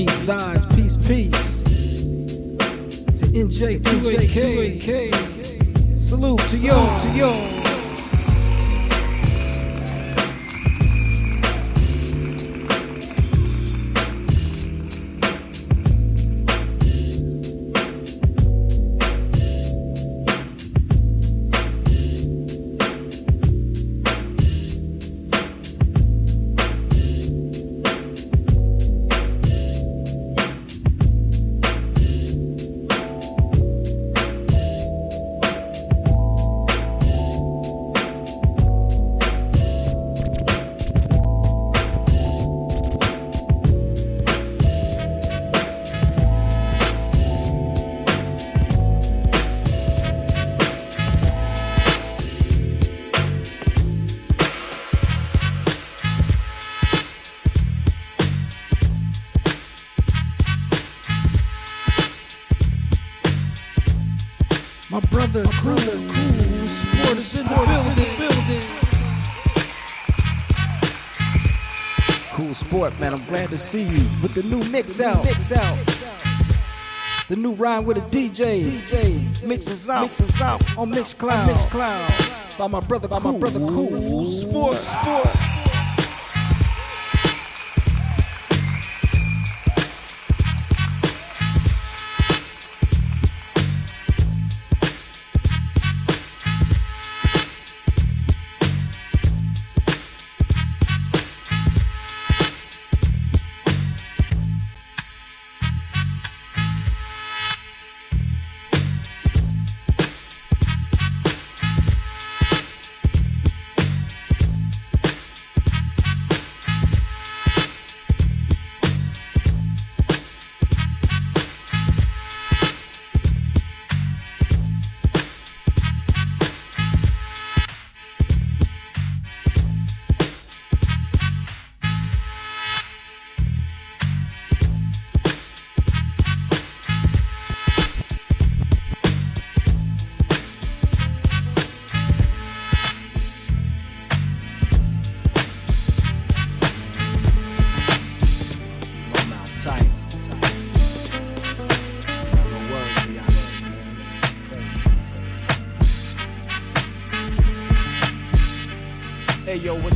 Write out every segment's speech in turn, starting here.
Peace, peace, peace, peace. To NJ2AK. Salute to yo, to yo. To see you with the new mix out. Mix out. The new rhyme with a DJ. DJ mixes out. Mixes out on Mixcloud. Mixcloud. By my brother. By my brother. Cool. Sports.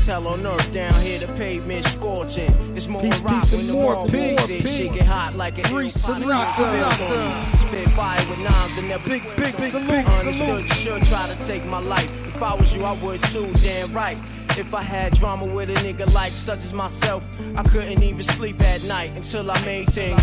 Sports. hell on earth down here, the pavement scorching. It's more peace, rock peace, when the more peace. This shit get hot like an Reese to Reese Spit fire with nines that never big, big, salute, Understood salute. should try to take my life. If I was you, I would too, damn right. If I had drama with a nigga like such as myself, I couldn't even sleep at night until I made things.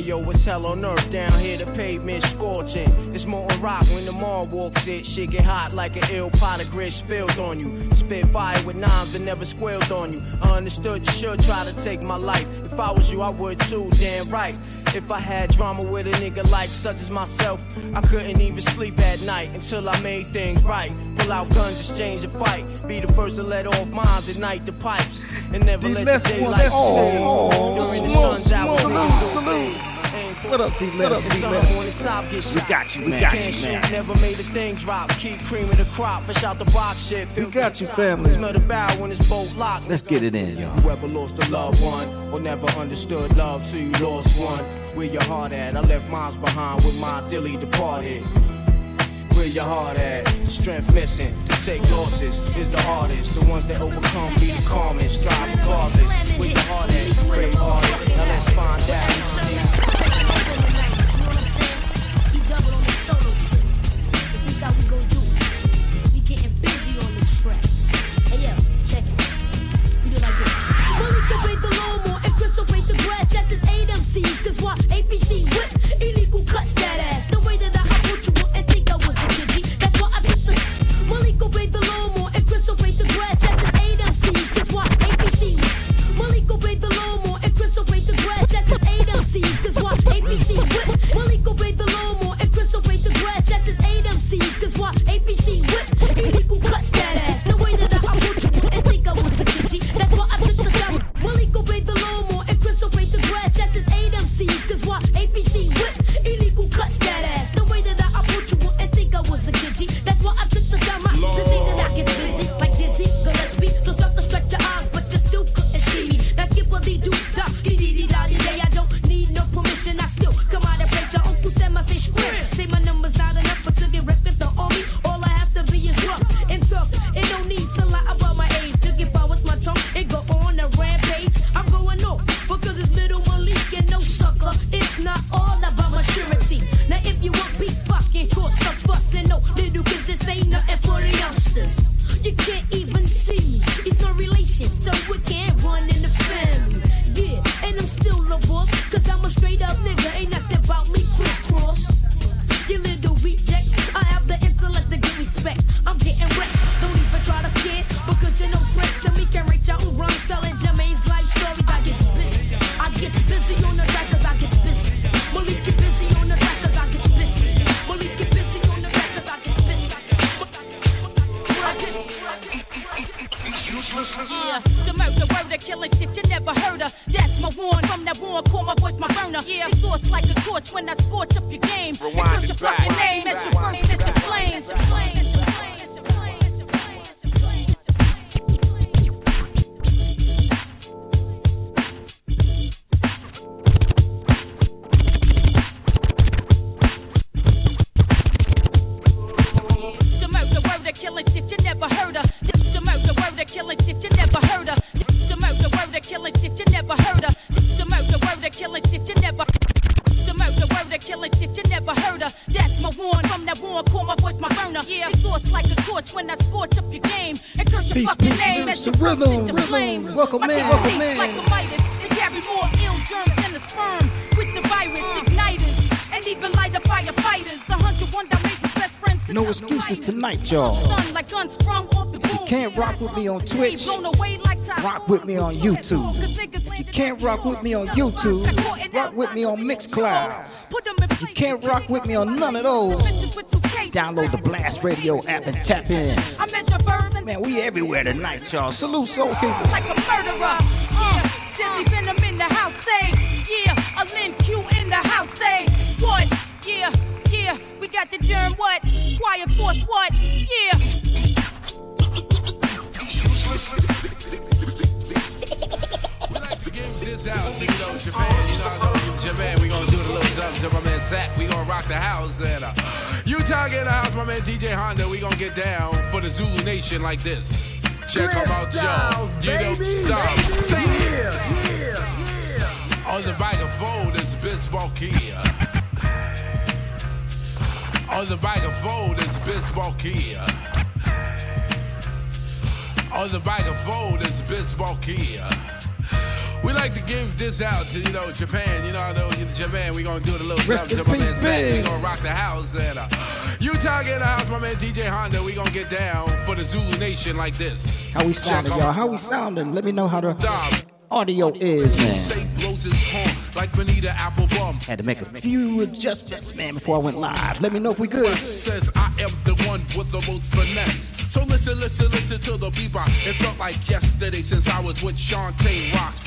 Yo, it's hell on earth down here, the pavement scorching. It's molten rock when the mall walks it. Shit get hot like an ill pot of grit spilled on you. Spit fire with nines that never squealed on you. I understood you should try to take my life. If I was you, I would too, damn right. If I had drama with a nigga like such as myself, I couldn't even sleep at night until I made things right. Pull out guns, exchange a fight. Be the first to let off mines, ignite the pipes, and never let the daylight oh, during the sun's out. Salute, salute. What up, D Les? We got you, we got you, man. Never made a thing drop. Keep creaming the crop, fish out the box shit. We got you, family. Smell the barrel when it's bolt locked. Let's get it in, y'all. Whoever lost a loved one or never understood love till you lost one. Where your heart at? I left mine behind with my dilly departed. Where your heart at? Strength missing to take losses is the hardest. The ones that overcome be the calmest. Strive regardless. Where your heart at? Brave hearted. Now let's find out. APC whip my burner. Yeah, source like a torch when I scorch up your game. Rewind your back. Y'all. Stunned like guns sprung off the boom. can't rock with me on Twitch, Blown away like typhoons. rock with me on YouTube. If you can't rock with me on YouTube, rock with me on Mixcloud. If you can't rock with me on none of those, download the Blast Radio app and tap in. I measure birds and Man, we everywhere tonight, y'all. Salute soul people. Rock the house and uh, Utah in the house, my man DJ Honda. We gonna get down for the Zulu Nation like this. Check them out, y'all. You don't stop. Say it. On the microphone is Bisbal Kia. On the microphone is Bisbal Kia. On the microphone is Bisbal Kia. Like to give this out to, you know, Japan. You know, I know Japan, we gonna do it a little Rest something in peace, man We gonna rock the house. And uh, Utah in the house, my man DJ Honda. We gonna get down for the Zulu Nation like this. How we sounding, y'all? How we sounding? Let me know how the Dom. audio is, man. Say blows his horn like Bonita Applebum. Had to make a few adjustments, man, before I went live. Let me know if we good. says I am the one with the most finesse. So listen, listen, listen to the bebop. It felt like yesterday since I was with Shantae Rocks.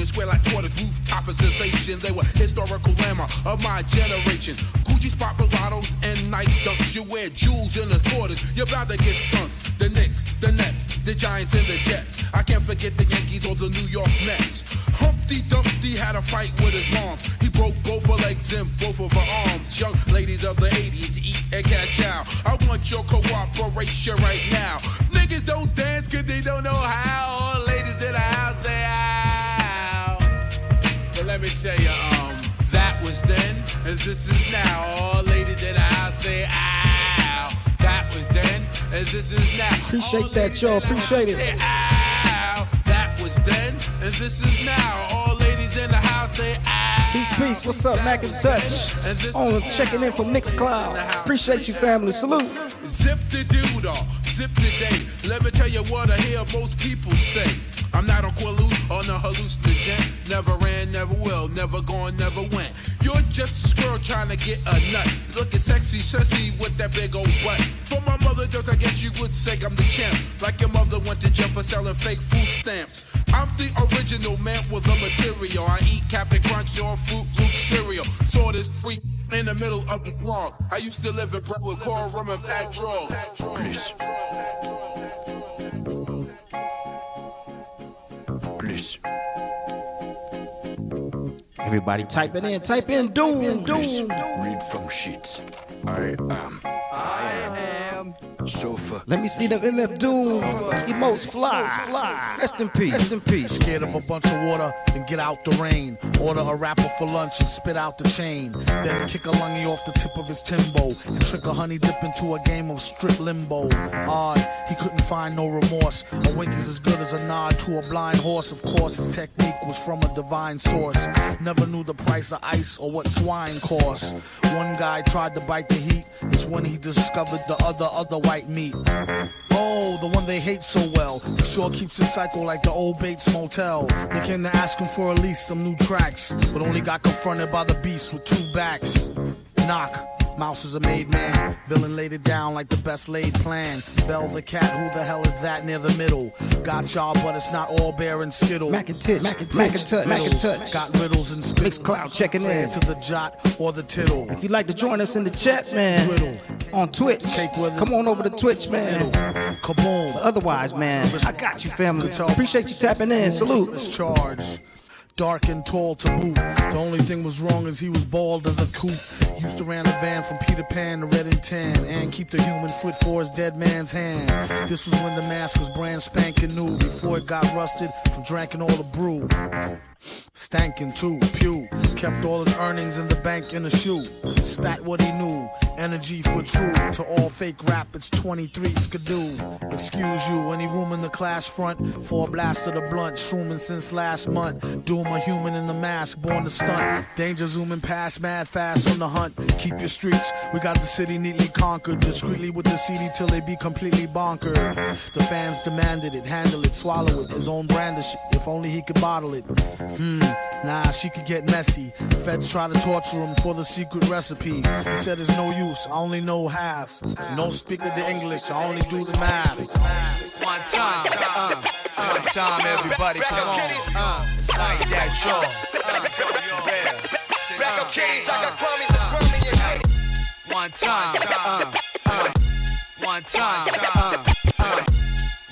Union Square like quarters, rooftop of sensation. They were historical glamour of my generation. Gucci spot baratos and nice dunks. You wear jewels in the quarters. You're about to get stunts. The Knicks, the Nets, the Giants and the Jets. I can't forget the Yankees or the New York Mets. Humpty Dumpty had a fight with his moms. He broke both her legs and both of her arms. Young ladies of the 80s, eat and catch out. I want your cooperation right now. Niggas don't dance cause they don't know how. All ladies in the house say ow. Let me tell you, um, that was then, as this is now. All ladies in the house say ow. That was then, as this is now. Appreciate All that, y'all. in the house Appreciate it. say, Ow. That was then, and this is now. All ladies in the house say ow. Peace, peace. What's up, Mac and Touch? On checking in from Mixcloud. Appreciate you, family. Salute. Zip the dude off, zip the day. Let me tell you what I hear most people say. I'm not on Quaalude or no hallucinogen. Never ran, never will, never gone, never went. You're just a squirrel trying to get a nut. Looking sexy, sexy with that big old butt. For my mother, just I guess you would say I'm the champ. Like your mother went to jail for selling fake food stamps. I'm the original man with the material. I eat Captain Crunch or Fruit Loop cereal. Sorted free in the middle of the swamp. I used to live in Brooklyn, coral rum and black drugs. Everybody type it in, type in doom, doom. Read from sheets. I am. I am. Sofa. Let me see the MF Doom. Emotes fly, fly. Rest in peace, rest in peace. Scared of a bunch of water, then get out the rain. Order a rapper for lunch and spit out the chain. Then kick a lungy off the tip of his timbo and trick a honey dip into a game of strip limbo. Odd, he couldn't find no remorse. A wink is as good as a nod to a blind horse. Of course, his technique was from a divine source. Never knew the price of ice or what swine cost. One guy tried to bite the heat. It's when he discovered the other other white meat. Oh, the one they hate so well. Sure keeps his cycle like the old Bates Motel. They came to ask him for at least some new tracks, but only got confronted by the beast with two backs. Knock. Mouse is a made man. Villain laid it down like the best laid plan. Bell the cat, who the hell is that near the middle? Got y'all, but it's not all bear and skittle. Mac and titch, Mac and touch, Mac and touch. Got riddles and spit. Mixed Cloud checking in. to the jot or the tittle. If you'd like to join us in the chat, man, on Twitch, Cake with it. come on over to Twitch, man. Kaboom. Otherwise, man, I got you, family. Appreciate you tapping in. Salute. It's charged. Dark and tall to boot. The only thing was wrong is he was bald as a coot. Used to ran a van from Peter Pan to Red and Tan and keep the human foot for his dead man's hand. This was when the mask was brand spanking new before it got rusted from drinking all the brew. Stankin' too, pew. Kept all his earnings in the bank in a shoe. Spat what he knew. Energy for true. To all fake rap, it's 23 skidoo. Excuse you, any room in the class front? Four blast of the blunt. Shrooming since last month. Doom a human in the mask, born to stunt. Danger zooming past, mad fast on the hunt. Keep your streets. We got the city neatly conquered. Discreetly with the CD till they be completely bonkered. The fans demanded it, handle it, swallow it. His own brand of shit, if only he could bottle it. Hmm, nah, she could get messy. Feds try to torture him for the secret recipe. He said it's no use, I only know half. No speak the English, I only do the math. One time, uh, one time, everybody, come on. Uh, it's like that, sure. Uh, yeah. Back up, kitties, I got crummies, it's crummy and gritty. One time, uh, uh, one time, uh, uh,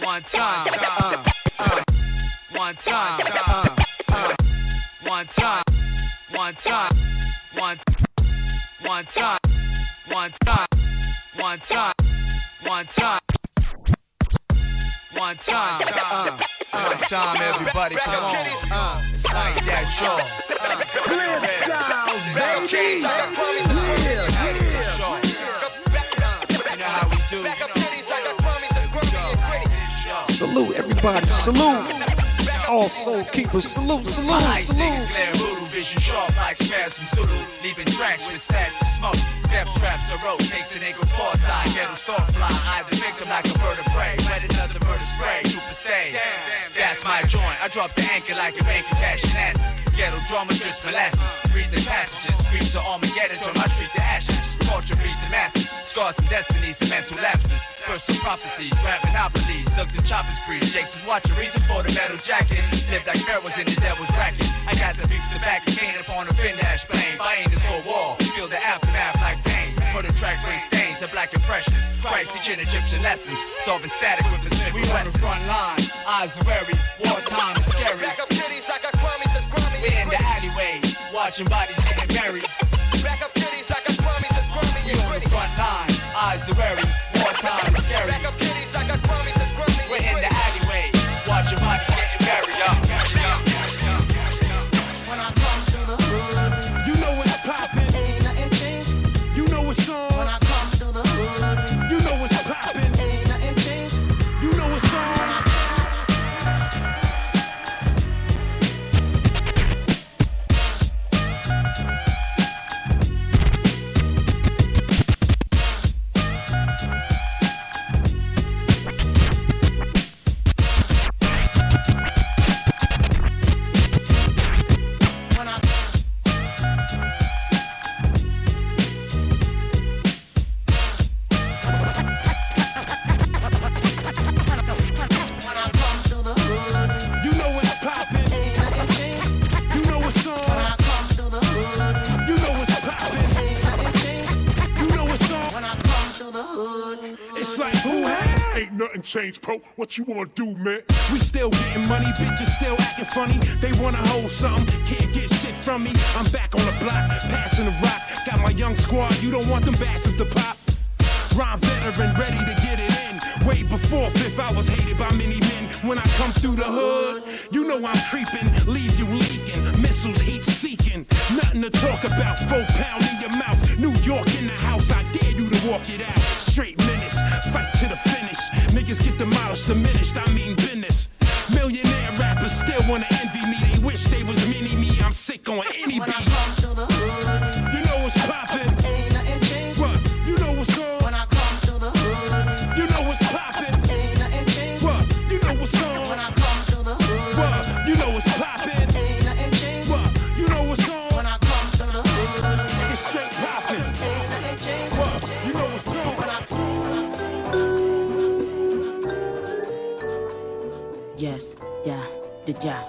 one time, uh, uh, one time, uh, uh, time, uh, one time, everybody, come on. Uh, it's like that, sure. Uh, Grim styles, baby. You know how we do. Salute, everybody. Salute. All soul keepers. Salute, salute, salute. glare voodoo, vision sharp like spasm Zulu. Leaving tracks with stats of smoke. Death traps a road, takes an angle foresight. Ghetto star fly, eye the victim like a bird of prey. Let another murder spray, super say. That's my joint. I drop the anchor like a bank of cash and asses. Ghetto drama, just molasses. Recent passages, screams of Armageddon, turn my street to ashes. Culture reads the masses, scars and destinies and mental lapses. First some prophecies, rap monopolies, thugs and chopping sprees. Jakes is watching, reason for the metal jacket. Live like pharaohs in the devil's racket. I got the beef to the back again upon a fin dash plane. Buying this whole wall, feel the aftermath like pain. For the track brings stains and black impressions. Christ teaching Egyptian lessons, solving static with the Smith We on the front line, eyes are weary, wartime is scary. We in the alleyway, watching bodies getting buried. We eyes are weary, wartime is scary. Bro. What you wanna do, man? We still getting money, bitches still acting funny. They wanna hold something, can't get shit from me. I'm back on the block, passing the rock. Got my young squad, you don't want them bastards to pop. Rhyme veteran, ready to get it in. Way before fifth, I was hated by many men. When I come through the hood, you know I'm creeping, leave you leaking. Missiles heat seeking, nothing to talk about. Four pound in your mouth, New York in the house. I dare you to walk it out. Straight menace, fight to the. Niggas get demolished, diminished. I mean business. Millionaire rappers still wanna envy me. They wish they was mini me. I'm sick on any beat. come to the hood, You know what's poppin'. Yeah.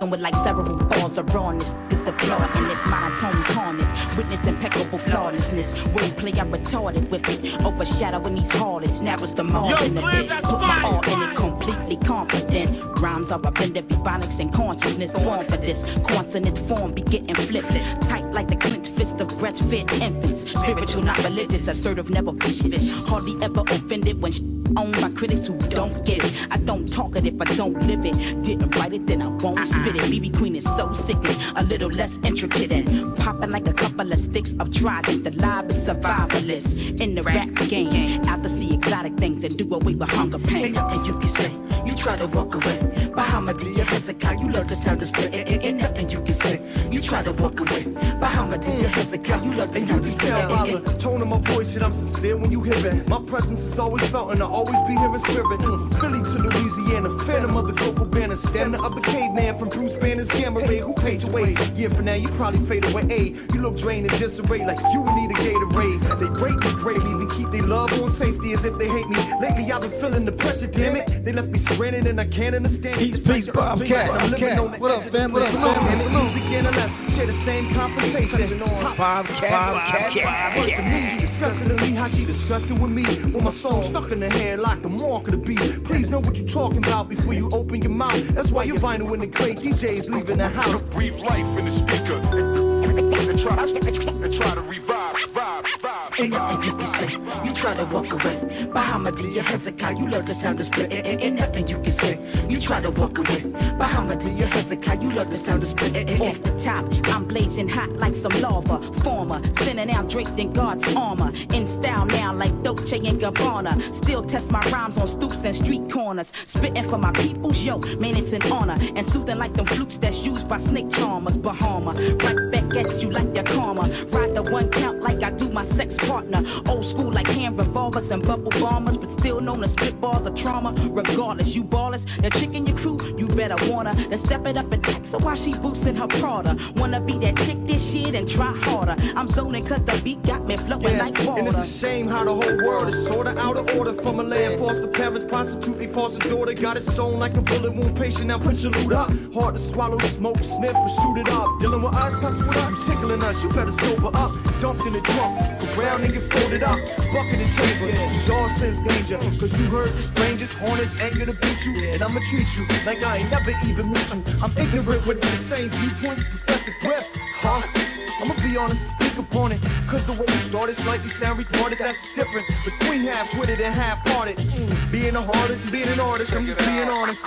And with like several balls of rawness, disappear in this monotone calmness. Witness impeccable flawlessness. Wordplay I'm retarded with it. Overshadowing these harlots, narrows the margin a bit. Put my all in it, completely confident. Rhymes are a blend of ebonics and consciousness. Born for this. Consonant form be getting flipped. Tight like the clenched fist of breastfed infants. Spiritual, not religious, assertive, never vicious. Hardly ever offended when sh- owned by critics who don't get it. I don't talk it if I don't live it. Didn't write it, then I won't spit it. BB Queen is so sickening, a little less intricate and popping like a couple of sticks of trident. The live is survivalist in the rap game. Out to see exotic things and do away with hunger pain. And you can say. You try to walk away. Bahamadia Hezekiah, you love the sound of split. Ain't, ain't nothing you can say. You try to walk away. Bahamadia Hezekiah, you love the And you sound can of tell by split. the tone of my voice that I'm sincere when you hear it. My presence is always felt and I'll always be here in spirit. From Philly to Louisiana, phantom of the Coco Banner, stamina of the caveman from Bruce Banner's Gamma Ray. Who paid your way? Yeah, for now you probably fade away. Ay, you look drained and disarray like you would need a Gatorade. They break me great, even keep their love on safety as if they hate me. Lately I've been feeling the pressure, damn it. They left me surrendered and I can't understand. Peace, peace, Bobcat, Bobcat. What up, family? Salute, salute. Music and the less share the same compensation. Top Bobcat, Bobcat. Worse than me, discussing to me how she disgusted with me. With my soul stuck in her hair like the mark of the beast. Please know what you're talking about before you open your mouth. That's why you're vinyl in the crate. DJ's leaving the house. Breathe life in the speaker and try, and try to revive, revive, revive. Ain't nothing you can say. You try to walk away. Bahamadia Hezekiah, you love the sound of split. Ain't, eh, ain't, eh, ain't eh, nothing you can say. You try to walk away. Bahamadia Hezekiah, you love the sound of split. Off the top, I'm blazing hot like some lava. Former, sending out draped in God's armor. In style now like Dolce and Gabbana. Still test my rhymes on stoops and street corners. Spitting for my peoples, yo, man, it's an honor. And soothing like them flutes that's used by snake charmers. Bahama, right back at you like your karma. Ride the one count like I do my sex partner. Old school like hand revolvers and bubble bombers, but still known as spitballs of trauma. Regardless, you ballers, the chick in your crew, you better want her. Then step it up and ask her why she boosting her Prada. Wanna be that chick this year, then try harder. I'm zoning cause the beat got me flowing like water. And it's a shame how the whole world is sorta out of order. From a land, foster parents, prostitute, they foster daughter. Got it sewn like a bullet wound patient. Now put your loot up. Hard to swallow, smoke, sniff, or shoot it up. Dealing with us, hustle with us. You tickling us, you better sober up. Dumped in the trunk, around and get folded up. Bucket and chamber, y'all sense danger. Cause you heard the strangers, hornets, anger to beat you. And I'ma treat you like I ain't never even meet you. I'm ignorant with the same viewpoints, Professor Griff. Huh? I'ma be honest, and speak upon it. Cause the way you started slightly sound retarded, that's the difference. Between half witted and half hearted. Mm, being a hearted and being an artist, I'm just being honest.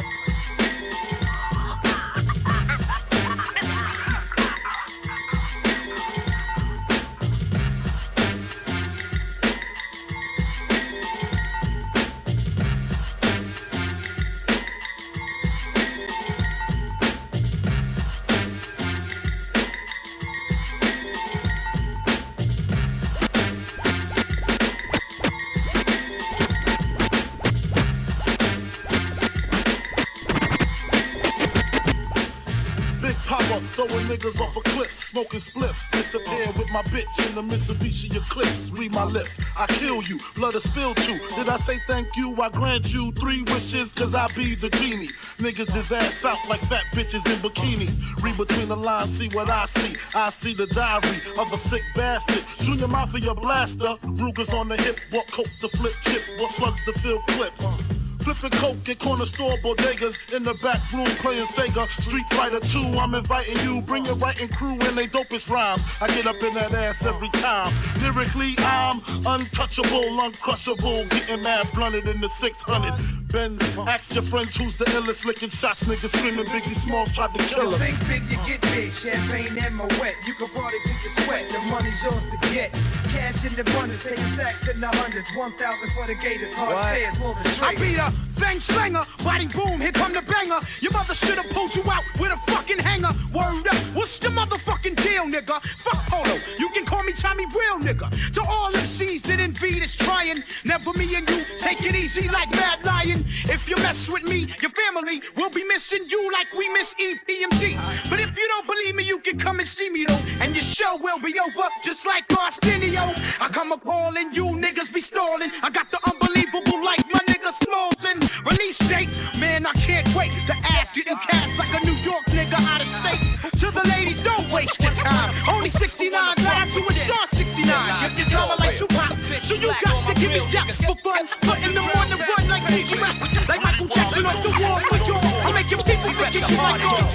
Niggas off a cliff, smoking spliffs. Disappear with my bitch in the Mitsubishi Eclipse. Read my lips, I kill you, blood to spill too. Did I say thank you? I grant you three wishes, cause I be the genie. Niggas is ass out like fat bitches in bikinis. Read between the lines, see what I see. I see the diary of a sick bastard. Junior Mafia blaster, Ruger's on the hips, what coke to flip chips, what slugs to fill clips. Flipping coke at corner store bodegas in the back room playing Sega. Street Fighter 2, I'm inviting you. Bring your writing crew in they dopest rhymes. I get up in that ass every time. Lyrically, I'm untouchable, uncrushable. Getting mad blunted in the 600. Ben, ask your friends who's the illest. Licking shots, niggas screaming Biggie Smalls tried to kill us. Think big, you get big. Champagne and my wet. You can party till you sweat. The money's yours to get. Cash in the abundance, taking stacks in the hundreds. 1,000 for the gators, hard What? stairs for the I beat a Fang slinger, body boom, here come the banger. Your mother should have pulled you out with a fucking hanger. Word up, what's the motherfucking deal, nigga? Fuck polo, you can call me Tommy Real, nigga. To all MCs that envy this trying, never me and you, take it easy like Mad Lion. If you mess with me, your family will be missing you like we miss E EPMD. But if you don't believe me, you can come and see me though, and your show will be over just like Arsenio. I come appalling, you niggas be stalling. I got the unbelievable like my nigga Smalls and release date. Man, I can't wait. The ass getting cast like a New York nigga out of state. To the ladies, don't waste your time. Only 69 live to a star 69. Give your drama like Tupac. So you got to give it jack for fun. Putting them on the run like DJ Rap. Like Michael Jackson off the wall for you. I make your people forget you like R.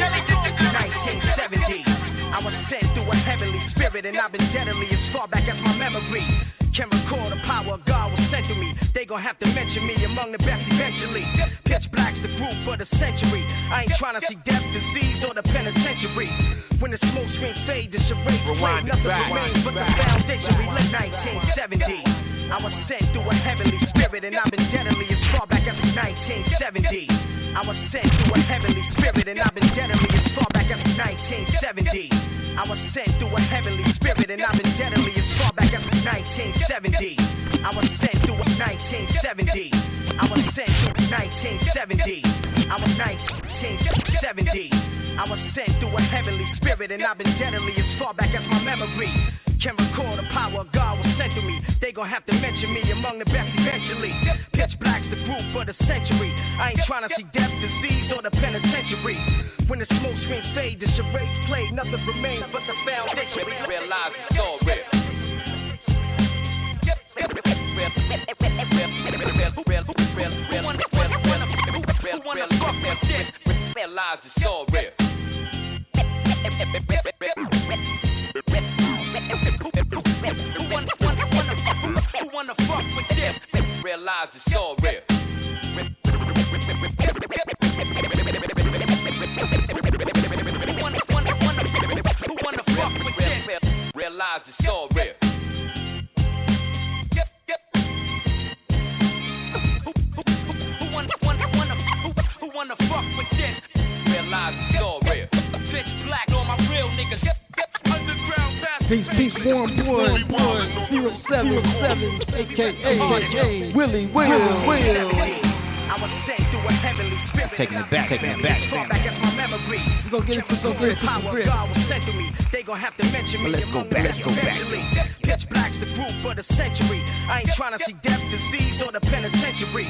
1970. I was sent through a heavenly spirit, and I've been deadly as far back as my memory. Can recall the power God was sent to me. They gon' have to mention me among the best eventually. Pitch Black's the group for the century. I ain't tryna see death, disease, or the penitentiary. When the smoke screens fade, the charades play. Nothing back. remains but the foundation we laid 1970. I was sent through a heavenly spirit, and I've been deadly as far back as 1970. I was sent through a heavenly spirit, and I've been deadly as far back as 1970. I was sent through a heavenly spirit, and I've been deadly as far back as 1970. I was sent through a 1970. I was sent through 1970. I was 1970. I was sent through a heavenly spirit, and I've been deadly as far back as my memory. Can recall the power God was sent to me. They gon' have to mention me among the best eventually. Pitch Black's the group for the century. I ain't tryna see death, disease, or the penitentiary. When the smoke screens fade, the charades play, nothing remains but the foundation. We realize it's all real. Who wanna fuck with this? Realize it's all real. With this? Realize it's all real. Who wanna, wanna, wanna, who wanna fuck with this? Realize it's all real. Who wanna, fuck with this? Realize it's all real. Pitch black, all my real niggas. Underground pass. Peace, peace, warm blood, blood, zero seven seven, aka, aka, Willie, Will, Will. I was sent through a heavenly spirit. Taking it back, taking it back, far back as my memory. We gonna get into some grits, some grits. power God was sent to me. They gon' have to mention me. Let's go back, let's go back. Pitch Black's the group for the century. I ain't tryna see death, disease, or the penitentiary.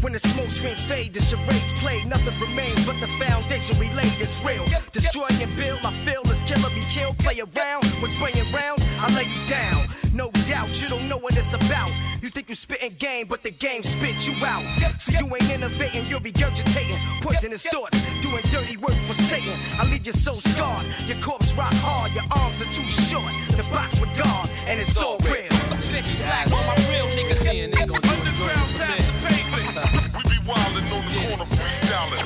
When the smoke screens fade, the charades play. Nothing remains but the foundation we laid is real. Destroy and build, I feel is killer be killed. Play around when spraying rounds, I lay you down. No doubt, you don't know what it's about. You think you spitting game, but the game spit you out. So you ain't innovating, you're regurgitating poisonous thoughts, doing dirty work for Satan. I leave you so scarred. Your corpse rock hard, your arms are too short. The box with God, and it's all real. Pitch black, all my real niggas. Underground pass the pavement. We be wildin' on the corner freestyling.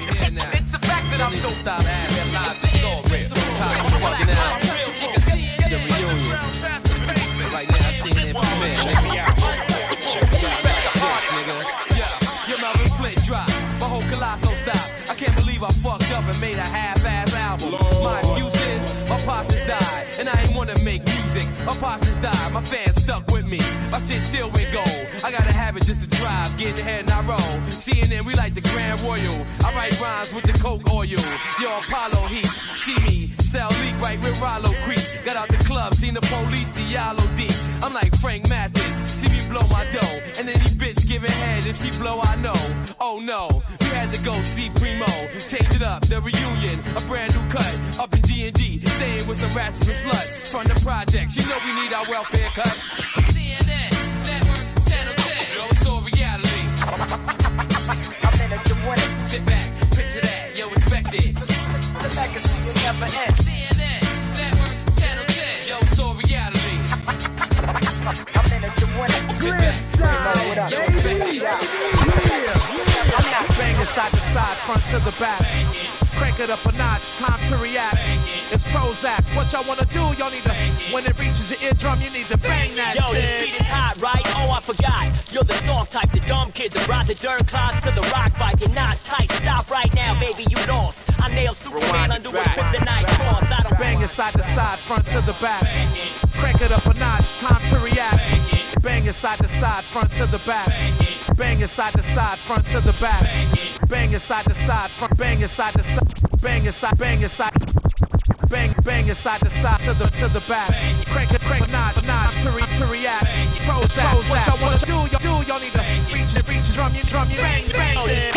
It's the fact that I'm dope. Stop asking lies, it's all real. Time to fucking out. Real niggas. The reunion. Pass the pavement. Right now, I seen it premiere. Check me out. Check me out. Nigga. Yeah, your Melvin Flint drop. My whole colossal stop. I can't believe I fucked up and made a half-ass wanna make partners died, my fans stuck with me. My shit still went gold. I got a habit just to drive, get ahead and I roll. CNN, we like the Grand Royal. I write rhymes with the Coke oil. Yo, Apollo Heat, see me, sell leak right with Rollo Creek. Got out the club, seen the police, the yellow deep. I'm like Frank Matthews, see me blow my dough. And any bitch giving head, if she blow, I know. Oh no, we had to go see Primo. Change it up, the reunion, a brand new cut. Up in D&D, staying with some rats and sluts. From the projects, you know we need our welfare cut. CNN, network, channel 10. Yo, it's all reality. I'm in a Sit back, picture that, yo, expect it. The legacy will never end. CNN, network, channel 10. Yo, it's all reality. I'm in a Grip style, baby. I'm not banging side to side, front to the back. Crank it up a notch, time to react. It's Prozac. What y'all wanna do? Y'all need to. When it reaches your eardrum, you need to bang that shit. Yo, this beat is hot, right? Oh, I forgot. You're the soft type, the dumb kid that brought the dirt clods to the rock fight. You're not tight. Stop right now, baby. You lost. I nailed Superman under a kryptonite cross. I don't Banging side to side, front to the back. Crank it up a notch, time to react. Bang it side to side, front to the back. Bang it side to side, front to the back. Banging side to side. Banging side to side. Banging side, banging side. Bang, banging side to side to the to the back. Crank it, crank a notch, notch to re to react. Pros that, what y'all wanna do? Y'all do, y'all need to reach it, reach it, drum you, drum you, bang, bang. Oh, this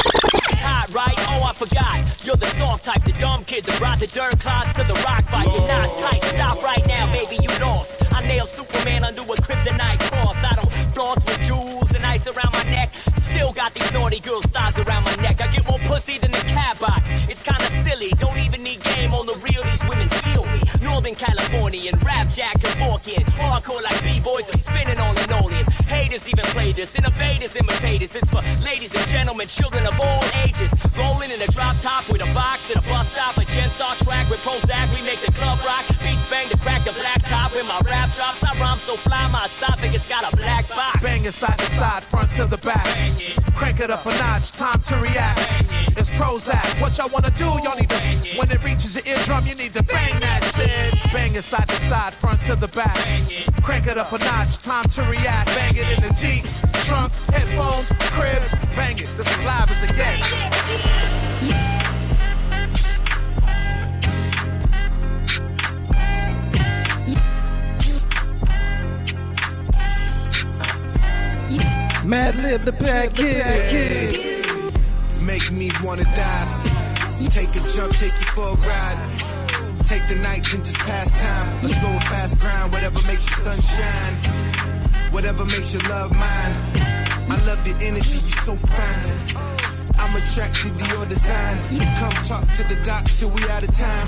hot, right? Oh, I forgot. You're the soft type, the dumb kid that brought the dirt clods to the rock fight. You're not tight. Stop right now, baby. You lost. I nailed Superman under a kryptonite cross. Me. Northern Californian, rap jack and forkin. Hardcore like B-boys are spinning on linoleum. Haters even play this. Innovators imitate this. It's for ladies and gentlemen, children of all ages. Rolling in a drop top with a box at a bus stop. A Gen Star track with Prozac. We make the club rock. Beats bang to crack the black top. When my rap drops, I rhyme so fly. My esophagus got a black box. Banging side to side, front to the back. Crank it up a notch, time to react. It's Prozac. What y'all wanna do? Y'all need to. When it reaches your eardrum, you need to bang that shit. Banging side to side, front to the back. Crank it up a notch, time to react. Bang it in the Jeeps, trunks, headphones, cribs. Bang it. This is live as it gets. Mad Lib the bad kid. Make me wanna dive. Take a jump, take you for a ride. Take the night, then just pass time. Let's go a fast grind, whatever makes your sunshine. Whatever makes your love mine. I love your energy, you're so fine. I'm attracted to your design. You come talk to the doc till we out of time.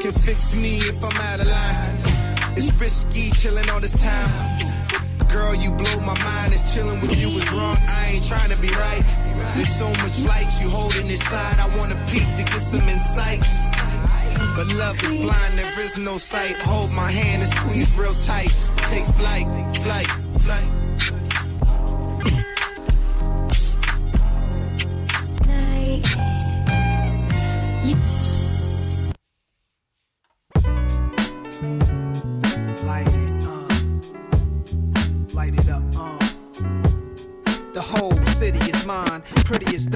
Can fix me if I'm out of line. It's risky chilling all this time. Girl, you blow my mind. It's chilling with you is wrong. I ain't trying to be right. There's so much light you holding inside. I wanna peek to get some insight. But love is blind, there is no sight. Hold my hand and squeeze real tight. Take flight, flight, flight. Light it, uh. Light it up, uh. The whole city is mine, pretty as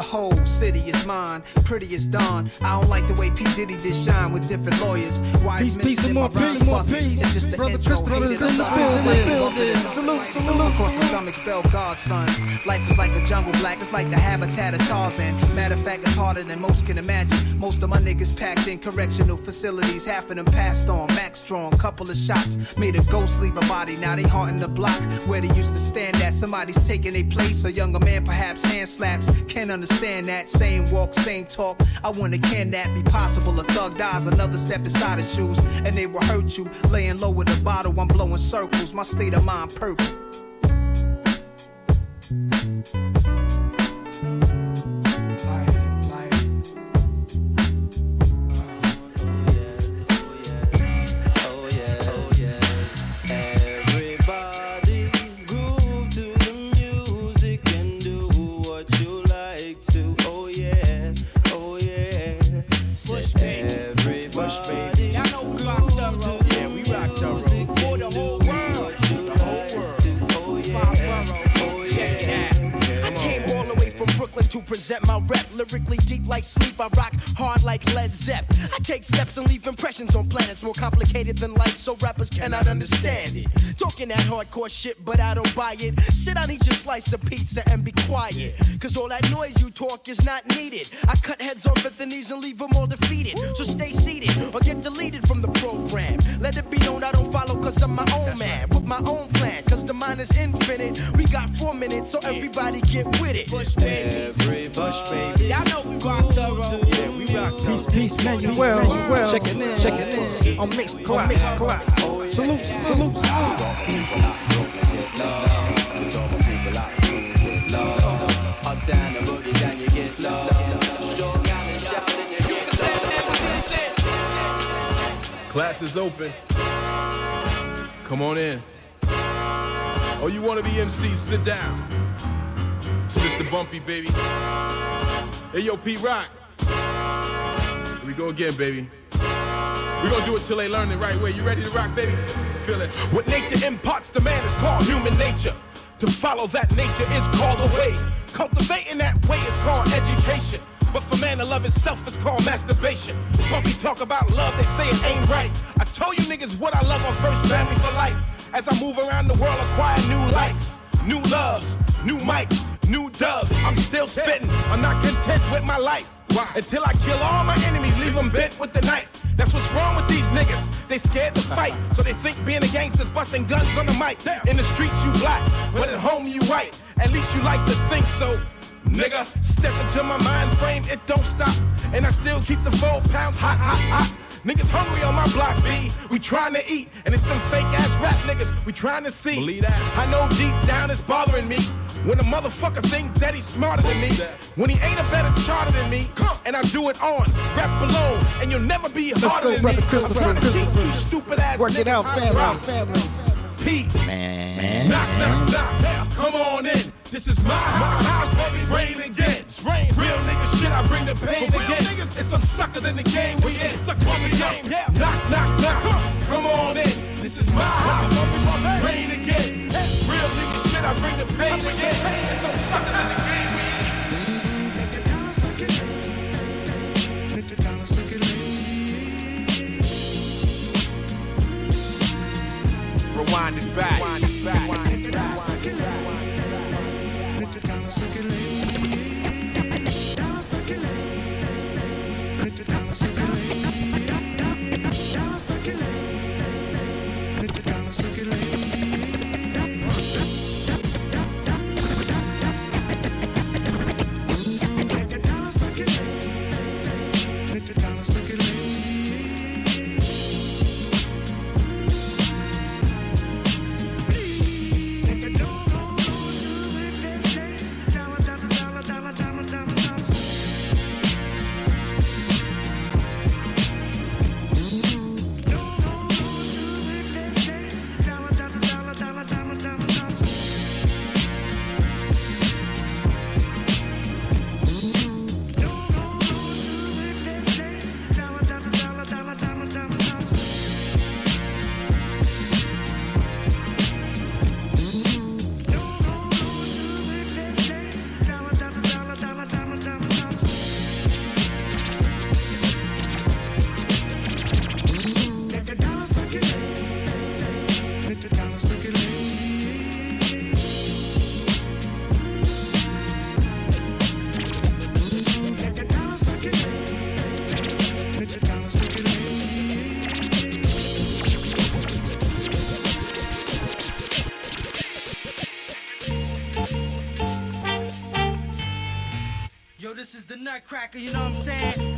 The whole city is mine, pretty as dawn. I don't like the way P. Diddy did shine with different lawyers. Wise Peace, peace, and more peace, more peace. It's just the Brother intro, Christopher is in the building, building. Salute, salute, Across the stomach, spell God, son. Life is like a jungle black, it's like the habitat of Tarzan. Matter of fact, it's harder than most can imagine. Most of my niggas packed in correctional facilities, half of them passed on. Max strong, couple of shots made a ghost leave a body. Now they haunting the block where they used to stand at. Somebody's taking their place, a younger man perhaps hand slaps. Can't understand that. Same walk, same talk. I wonder can that be possible? A thug dies, another step inside his shoes, and they will hurt you. Laying low with a bottle, I'm blowing circles. My state of mind purple. Represent my rep. Lyrically deep like sleep, I rock hard like Led Zepp. I take steps and leave impressions on planets more complicated than life, so rappers cannot understand it. Talking that hardcore shit, but I don't buy it. Sit down, eat your slice of pizza, and be quiet. Cause all that noise you talk is not needed. I cut heads off at the knees and leave them all defeated. So stay seated or get deleted from the program. Let it be known I don't follow cause I'm my own man. With my own plan, cause the mind is infinite. We got four minutes, so everybody get with it. Push baby, push baby. Y'all know we rock thorough. Yeah, we rock thorough. Peace, peace, Manuel. Well, check it in, check it in. On mix class, mix class. Salute, salute, Uptown and boogie down, you get low. Strong out and shout, and you get love. Class is open. Come on in. Oh, you want to be MC? Sit down. It's Mr. Bumpy, baby. Hey, yo, Pete Rock. Here we go again, baby. We're gonna do it till they learn the right way. You ready to rock, baby? Feel it. What nature imparts to man is called human nature. To follow that nature is called a way. Cultivating that way is called education. But for man to love itself is called masturbation. Bumpy talk about love, they say it ain't right. I told you niggas what I love on First Family for Life. As I move around the world, acquire new likes, new loves, new mics, new dubs. I'm still spitting. I'm not content with my life. Why? Until I kill all my enemies, leave them bent with the knife. That's what's wrong with these niggas. They scared to fight, so they think being a gangster's busting guns on the mic. In the streets you black, but at home you white. At least you like to think so. Nigga, step into my mind frame, it don't stop. And I still keep the four pounds hot, hot, hot. Niggas hungry on my block, B. We trying to eat, and it's them fake ass rap niggas we trying to see. Believe that. I know deep down it's bothering me. When a motherfucker think that he's smarter than me. When he ain't a better charter than me. And I do it on, rap alone, and you'll never be Let's harder go, than brother me. Christopher, I'm trying to teach Christopher. stupid ass Work it out, family, rock. family. Pete. Man. Knock, knock, knock, now, come on in. This is my house, It's some suckers in the game we in. Game. Yeah.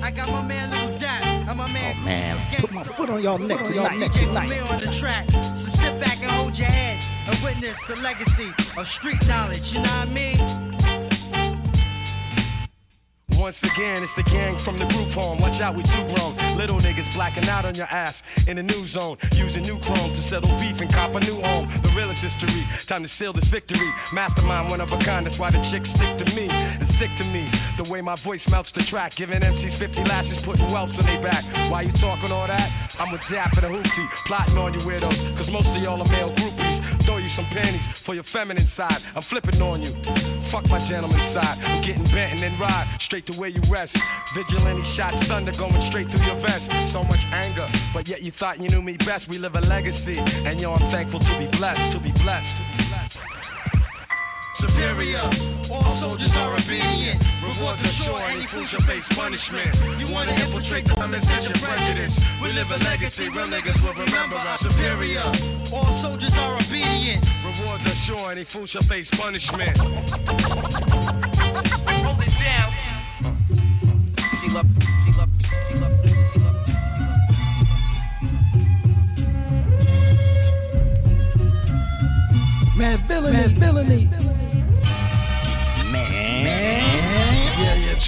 I got my man Little Dap and my man. Oh, man, put my foot on y'all neck Foot tonight, y'all tonight. neck tonight. on the track. So sit back and hold your head and witness the legacy of street knowledge, you know what I mean? Once again, it's the gang from the group home. Watch out, we too grown. Little niggas blacking out on your ass in the new zone. Using new chrome to settle beef and cop a new home. The realest history. Time to seal this victory. Mastermind, one of a kind. That's why the chicks stick to me. Sick to me. The way my voice melts the track. Giving MCs 50 lashes, putting whelps on their back. Why you talking all that? I'm with Dap and a hoopty. Plotting on you weirdos. Cause most of y'all are male groupies. throw you some panties for your feminine side. I'm flipping on you. Fuck my gentleman side. I'm getting bent and then ride straight to where you rest. Vigilante shots, thunder going straight through your vest. So much anger, but yet you thought you knew me best. We live a legacy, and yo, I'm thankful to be blessed, to be blessed, to be blessed. Superior, all soldiers are obedient. Rewards are sure, any fool shall face punishment. You wanna infiltrate common sense and prejudice. We live a legacy, real niggas will remember us. Superior, all soldiers are obedient. Rewards are sure, any fool shall face punishment. Hold it down. Seal up, seal up, seal up, seal up. Man, villainy, man, villainy. Yeah,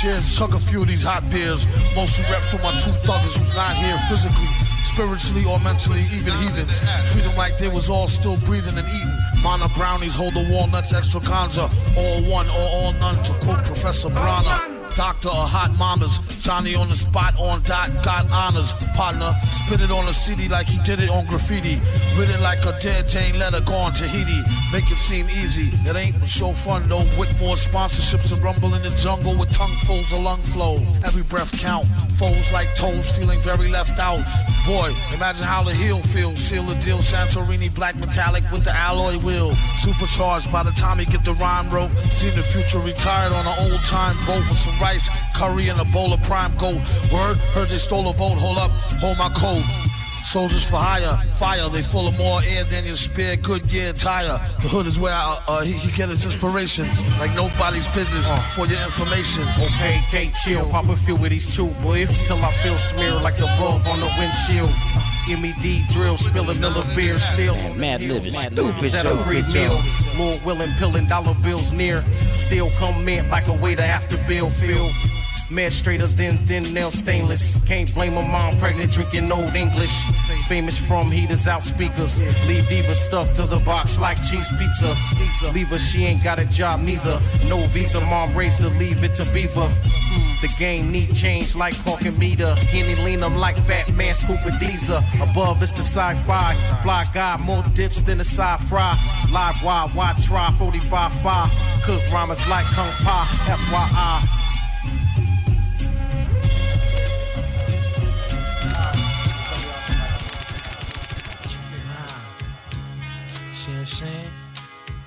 cheers. Chug a few of these hot beers. Mostly rep for my true thuggers who's not here physically, spiritually, or mentally, even heathens. Treat them like they was all still breathing and eating. Mana brownies hold the walnuts extra ganja. All one or all none, to quote Professor Brana. Doctor or hot mamas, Johnny on the spot on dot, got honors. Partner, spit it on a CD like he did it on graffiti. It like a dead Jane letter gone Tahiti. Make it seem easy, it ain't so fun though. With more sponsorships and rumble in the jungle with tongue tonguefuls of lung flow. Every breath count, foes like toes feeling very left out. Boy, imagine how the heel feels. Seal the deal, Santorini black metallic with the alloy wheel. Supercharged by the time he get the rhyme rope. Seen the future retired on an old time boat with some rice, curry, and a bowl of prime gold. Word, heard they stole a vote, hold up, hold my coat. Soldiers for hire, fire, they full of more air than your spare Goodyear tire. The hood is where uh, uh, he, he get his inspiration, like nobody's business. For your information, Okay, K chill, pop a few with these two boys till I feel smeared like the rug on the windshield. Give me D drill, spill a Miller beer, still. Mad living, stupid, Set a free meal. Lord willing, pillin' dollar bills near. Still come in like a waiter after bill feel. Man straighter than thin nail stainless. Can't blame a mom pregnant drinking old English. Famous from heaters out speakers. Leave diva stuck to the box like cheese pizza. Leave her, she ain't got a job neither. No visa, mom raised to leave it to Beaver. The game need change like parking meter. Henny lean them like fat man scooping diesel. Above it's the sci-fi. Fly guy, more dips than a sci fry. Live wire, why try 45 5. Cook rhymes like Kung Pao, FYI. See I'm saying?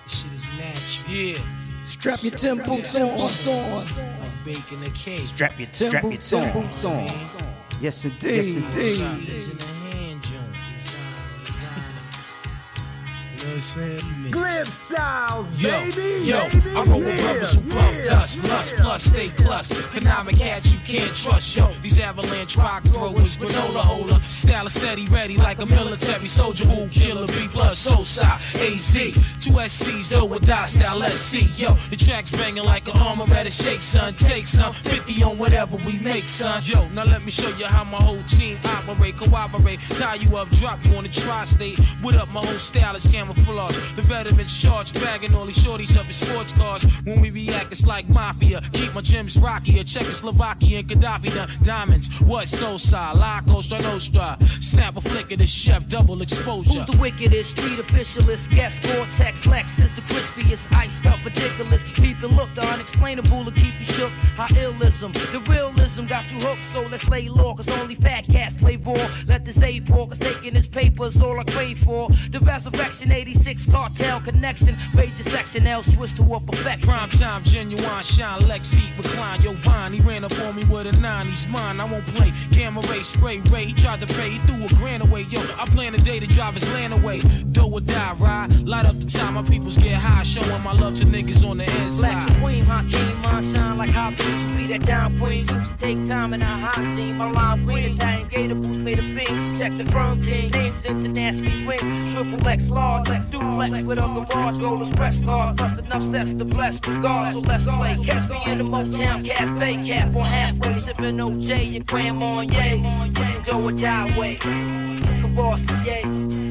This shit is natural. Yeah. Strap your Tim boots on, on. Like baking a cake. Strap your Strap your boots on. boots on. Yes, indeed. Yes, indeed. Glib Styles, Yo, baby. yo, baby. I roll with yeah, brothers who bump yeah, dust, lust, plus, stay plus. Economic cats you can't trust, yo. These avalanche rock throwers, granola holder, style steady, ready like a military soldier who kill a B plus, so side, AZ. Two SCs, though, with die style, let's see, yo. The track's banging like an armor at a shake, son. Take some, 50 on whatever we make, son. Yo, now let me show you how my whole team operate, cooperate, tie you up, drop you on the tri-state. What up, my whole style is camouflage. The veterans charged, bagging all these shorties up in sports cars. When we react, it's like mafia. Keep my gyms rockier, Czechoslovakia and Gaddafi done diamonds. What Sosa, La Costa Nostra. Snap a flick of the chef, double exposure. Who's the wickedest? Street officialist, guest Gore-Tex, Lex is the crispiest, iced up, ridiculous. People look, the unexplainable will keep you shook. How illism, the realism got you hooked, so let's lay low, cause only fat cats play raw. Let this A pour, cause taking his papers all I crave for. The resurrection 86 cartel connection, rage your section, L's twist to a perfection. Prime time, genuine shine, Lexi, recline, yo, Vine. He ran up on me with a nine, he's mine. I won't play. Gamma ray, spray ray. He tried to pay, he threw a grand away, yo. I plan a day to drive his land away. Do or die, ride. Light up the time, my peoples get high. Showing my love to niggas on the inside. Black supreme, Hakeem, mine shine like hot beams. We that down queen, to take time in our hot team. My line green, Italian gator boots made a fiend. Check the firm team, names internationally ring. Triple X large, like duplex with a garage, gold express card. Plus enough sets to bless the guard, so let's play. Catch me in the Motown Cafe, cap on halfway, sipping OJ and Grand Marnier. Do or die way. Cavassier.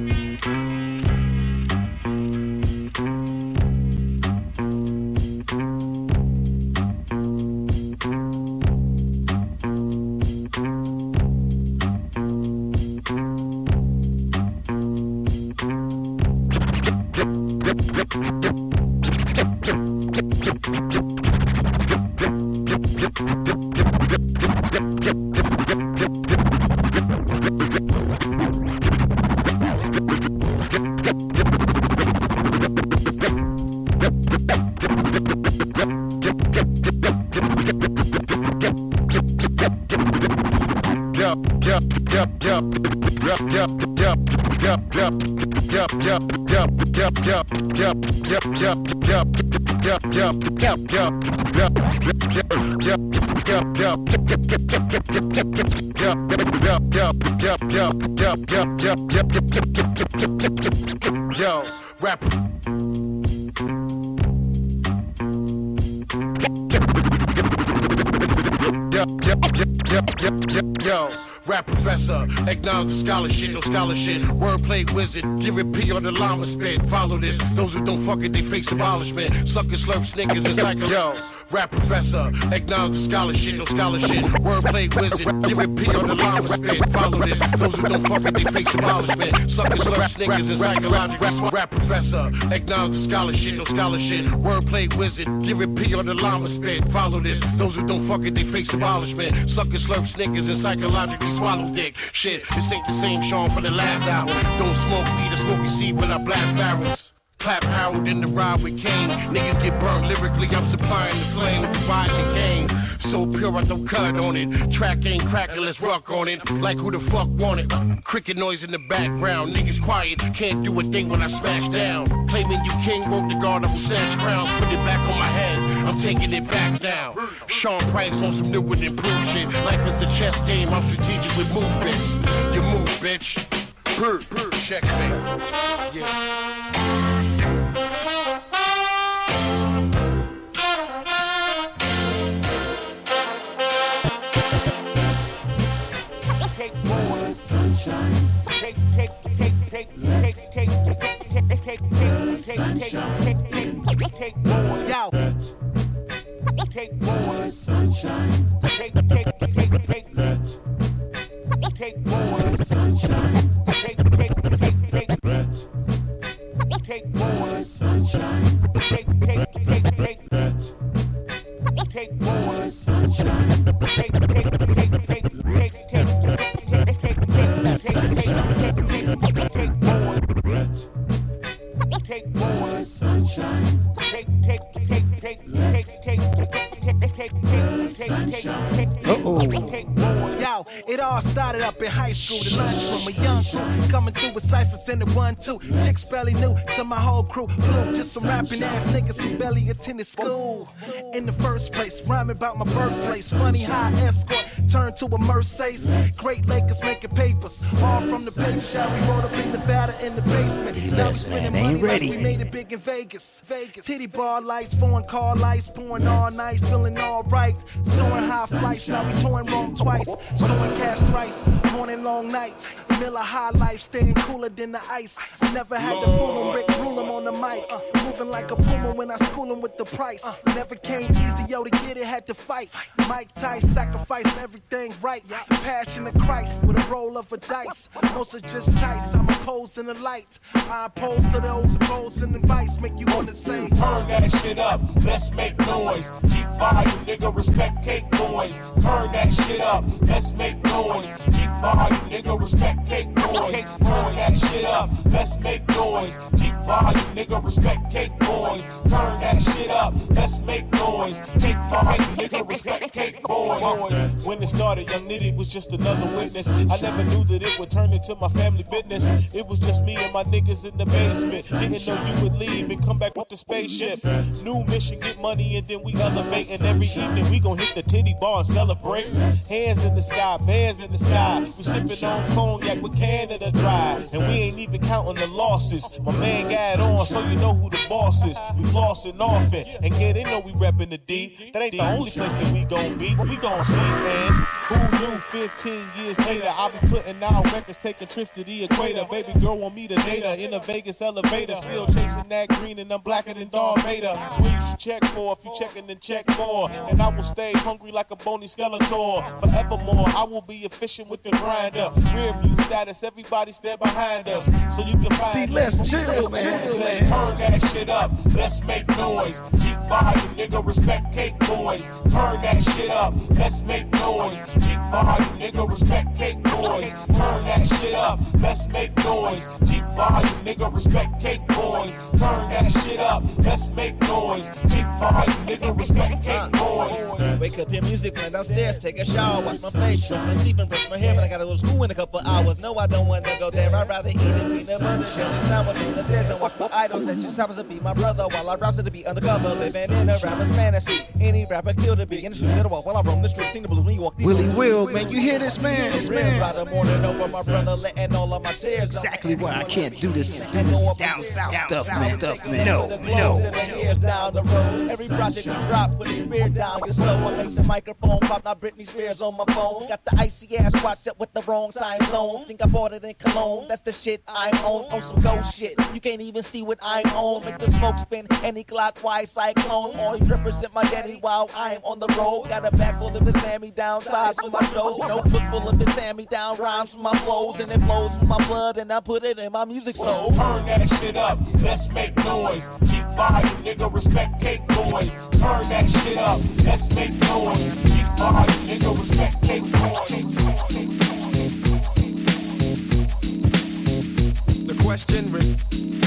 No scholarship. Wordplay wizard, give it P on the llama spit. Follow this, those who don't fuck it, they face abolishment. Suckers, slurp, snickers, and psycho. Yo, rap professor, acknowledge scholarship, no scholarship. Wordplay wizard, give it P on the llama spit. Follow this, those who don't fuck it, they face abolishment. Suckers, slurp, snickers, and psychological. Rap professor, acknowledge scholarship, no scholarship. Wordplay wizard, give it P on the llama spit. Follow this, those who don't fuck it, they face abolishment. Suckers, and psychological swallow dick. Shit, this ain't the same Sean from the last hour. Don't smoke weed or smoky seed when I blast barrels. Clap Harold in the ride with Kane. Niggas get burnt lyrically, I'm supplying the flame with the game. So pure, I don't cut on it. Track ain't cracking, let's rock on it. Like who the fuck want it? Cricket noise in the background. Niggas quiet, can't do a thing when I smash down. Claiming you king, broke the guard, I will snatch crown. Put it back on my head, I'm taking it back now. Sean Price on some new and improved shit. Life is a chess game, I'm strategic with movements. You move, bitch. Brr, brr, checkmate. Yeah. Take boys, sunshine. Take, take, take, take, take. Take boys, sunshine. Hey, hey. All started up in high school. The lunch from a young crew coming through with ciphers in the one two. Chicks barely new to my whole crew. Blue, just some rapping ass niggas who barely attended school. In the first place, rhyming about my birthplace. Funny how escort turned to a Mercedes. Great Lakers making papers, all from the page that we wrote up in Nevada in the basement. Now we spending man, ain't money like ready. we made it big in Vegas. Vegas. Titty bar lights, foreign car lights, pouring all night, feeling alright. Soaring high flights, now we touring wrong twice. Storing cash thrice, morning long nights. Miller high life, staying cooler than the ice. Never had to fool him, Rick rule him on the mic. Uh, moving like a puma when I school him with the price. Uh, never came easy, yo, to get it, had to fight. Mike Tice, sacrifice everything right. Passion of Christ with a roll of a dice. Most are just tights, I'm opposing the light. I oppose to those opposed and advice, make you wanna say, Turn that shit up, let's make noise. Jeep volume, nigga, respect cake boys. Turn that shit up, let's make noise. Jeep volume, nigga, respect cake boys. Turn that shit up, let's make noise. Jeep volume, nigga, respect cake boys. Turn that shit up, let's make noise. Jeep volume, nigga, respect cake boys. When it started, Young Nitty was just another witness. I never knew that it would turn into my family business. It was just me and my niggas in the basement. Didn't know you would leave and come back with the spaceship. New mission, get money, and then we elevate. And every evening we gon' hit the titty bar and celebrate. Hands in the sky, bands in the sky. We sipping on cognac with Canada Dry. And we ain't even counting the losses. My man got on, so you know who the boss is. We flossing often. And yeah, they know we reppin' the D. That ain't the only place that we gon' be. We gon' see, man. Who knew 15 years later I'll be putting out records, taking trips to the equator. Baby girl want me to date her in a Vegas elevator. Still chasing that green and I'm blacker than Darth Vader. We used to check for if you checking then check more. And I will stay hungry like a bony skeletor. Forevermore, I will be efficient with the grinder. Rear view status, everybody stand behind us. So you can find let's chill, Let's man. Say, Turn that shit up, let's make noise. Jeep volume, nigga, respect cake boys. Turn that shit up, let's make noise. Jeep volume, nigga, respect cake boys. Turn that shit up, let's make noise. Jeep volume, nigga, respect cake boys. Turn that shit up, let's make noise. Jeep volume, nigga, respect cake boys. Wake up, hear music, run downstairs, take a shower, wash my face, brush my teeth, and brush my hair. And I gotta go to school in a couple hours. No, I don't wanna go there. I'd rather eat a peanut butter jelly sandwich in the desert and watch my idol that just happens to be my brother while I rap to be undercover, living in a rapper's fantasy. Any rapper killed to be in the street little while I roam the streets, sing the blues when you walk these Willie streets. Will, man, you hear this, man? This man. Right the morning over my brother, letting all of my tears. Exactly why I can't do this, do this down south stuff, man. Stuff, man. No, no. Down. Every project we drop, put a spear down your soul. I make the microphone pop, now Britney Spears on my phone. Got the icy ass watch up with the wrong time zone. Think I bought it in Cologne. That's the shit I'm on. On some ghost shit. You can't even see what I'm on. Make the smoke spin any clockwise cyclone. Always represent my daddy while I'm on the road. Got a bag full of his me down sides for my shows. Notebook full of his hand me down rhymes for my flows. And it flows from my blood and I put it in my music soul. Turn that shit up, let's make noise. G5, nigga, respect cake boys. Turn that shit up, let's make noise. G5, nigga, respect cake boys. The question re-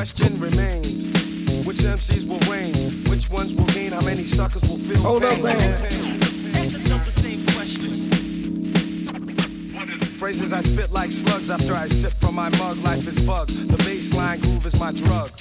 question remains: Which MCs will reign? Which ones will gain? How many suckers will feel Hold up, man. Ask yourself the same question. Phrases I spit like slugs after I sip from my mug. Life is bug. The baseline groove is my drug.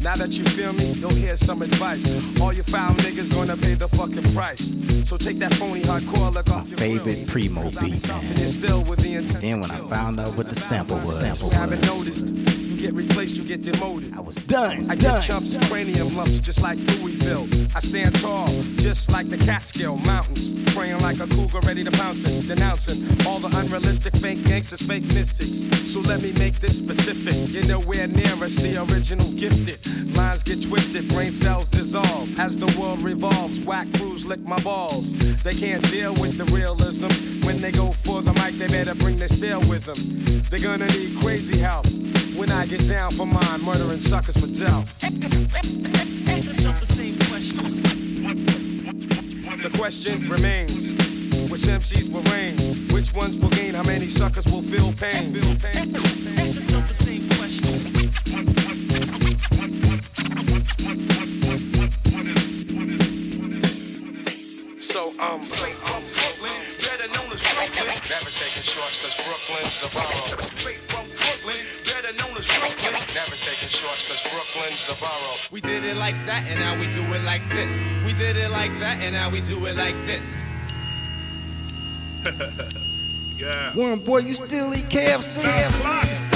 Now that you feel me, you'll hear some advice. All you foul niggas gonna pay the fucking price. So take that phony hardcore look off your Favorite primo beat, man. You're still with the. Then when I found out what the sample was, sample You haven't was. Get replaced, you get demoted. I was done. I done. give chumps cranium lumps just like Louisville. I stand tall, just like the Catskill Mountains. Preying like a cougar ready to pounce it. Denouncing all the unrealistic fake gangsters, fake mystics. So let me make this specific. You're nowhere near us, the original gifted. Lines get twisted, brain cells dissolve. As the world revolves, whack crews lick my balls. They can't deal with the realism. When they go for the mic, they better bring their steel with them. They're gonna need crazy help. When I get down for mine, murdering suckers for death. Ask yourself the same question. The question remains which MCs will reign? Which ones will gain? How many suckers will feel pain? Ask yourself the same question. So, um, um, Brooklyn, better known as Brooklyn. Never taking shorts, cause Brooklyn's the borough. Never shorts, cause Brooklyn's the borough. We did it like that, and now we do it like this. We did it like that, and now we do it like this. yeah. Warren boy, you still eat KFC?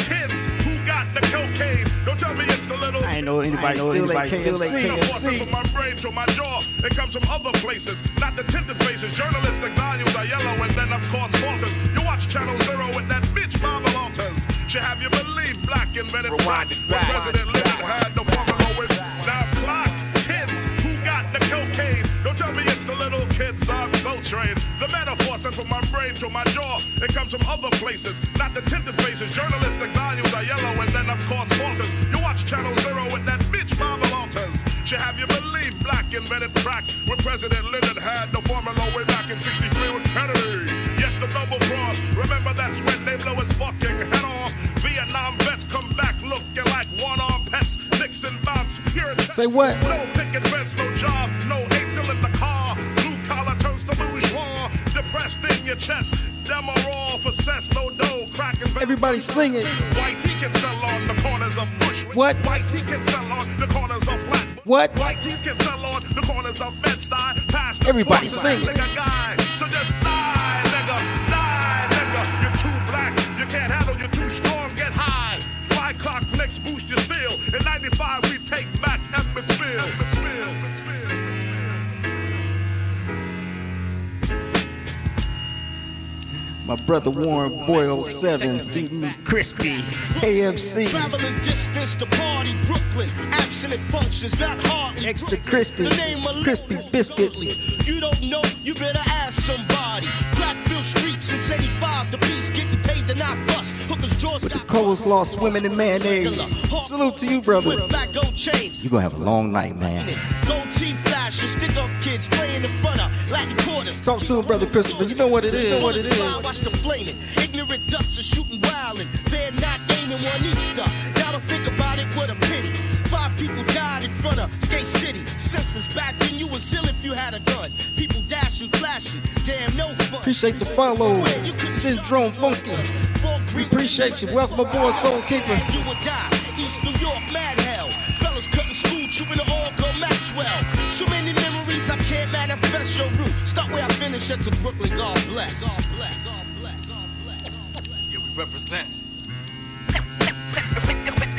Kids who got the cocaine. Don't tell me it's the little. I ain't know anybody still ate KFC. KFC. From my brain to my jaw, it comes from other places, not the tinted faces. Journalistic values are yellow, and then of course falters. You watch Channel Zero with that bitch Marvel Alters. She have you believe black invented black. When President Lincoln had the formula with now clock. Kids who got the cocaine. Don't tell me it's the little kids I'm so trained. The metaphor sent from my brain to my jaw, it comes from other places, not the tinted faces. Journalistic values are yellow, and then of course falters. You watch Channel Zero with that bitch Marvel Alters. Have you believe black invented when President Lyndon had the formula way back in 63 with Kennedy. Yes, the double cross. Remember that's when they blow his fucking head off. Vietnam vets come back looking like one-armed pets. Nixon bombs. Say what? No picket fence, no job, no eight in the car. Blue collar turns to bourgeois. Depressed in your chest. For cess, no dough, cracking. Everybody sing it. White he can sell on the corners of Bush. What? White he can sell on the corners of Flat. What? White tees can sell on the corners of Bed-Stuy. Past the Everybody corners sing it. guy. So just die, nigga. Die, nigga. You're too black. You can't handle. You're too strong. Get high. Five clock next boost your steel. In 95 we take back Emmetsville. Emmetsville. My brother Warren Boyle 07 beating me crispy. KFC. Traveling distance to party Brooklyn. Functions, not hardly. Extra crispy. The name of Crispy biscuit. You don't know, you better ask somebody. Crackville Street since 85, the piece getting paid the not bust. Hookers jaws With the coleslaw swimming in mayonnaise. Salute to you, brother. You gonna have a long night, man. Gold teeth flash and stick up kids playing in front of Latin quarters. Talk to him, brother Christopher. You know what it is. What it is. Watch the flaming. Ignorant ducks are shooting wild and they're not aiming one Easter. Front Skate City. Senseless back then, you was ill if you had a gun. People dashing, flashing. Damn, no fun. Appreciate the follow. Syndrome Funky. We appreciate you. Welcome aboard, Soul Keeper. You would die. East New York, mad hell. Fellas cutting school, trooping to all go Maxwell. So many memories I can't manifest your route. Start where I finish at to Brooklyn, God bless. God bless. Yeah, we represent.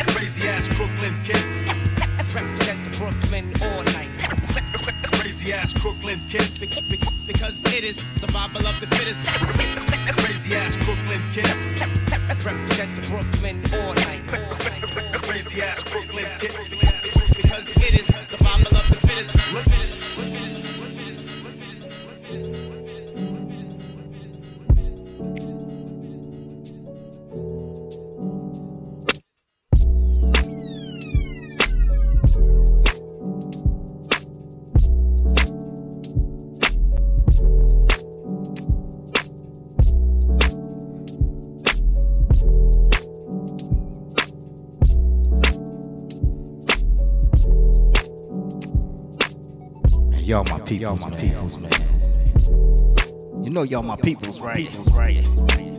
Crazy ass Brooklyn kids. Represent the Brooklyn all night. Crazy ass Brooklyn kids. Because it is survival of the fittest. Crazy ass Brooklyn kids. Represent the Brooklyn all night. Crazy ass Brooklyn kids. Because it is survival of the fittest. Y'all my peoples, man. You know y'all my peoples, right? Peoples, right?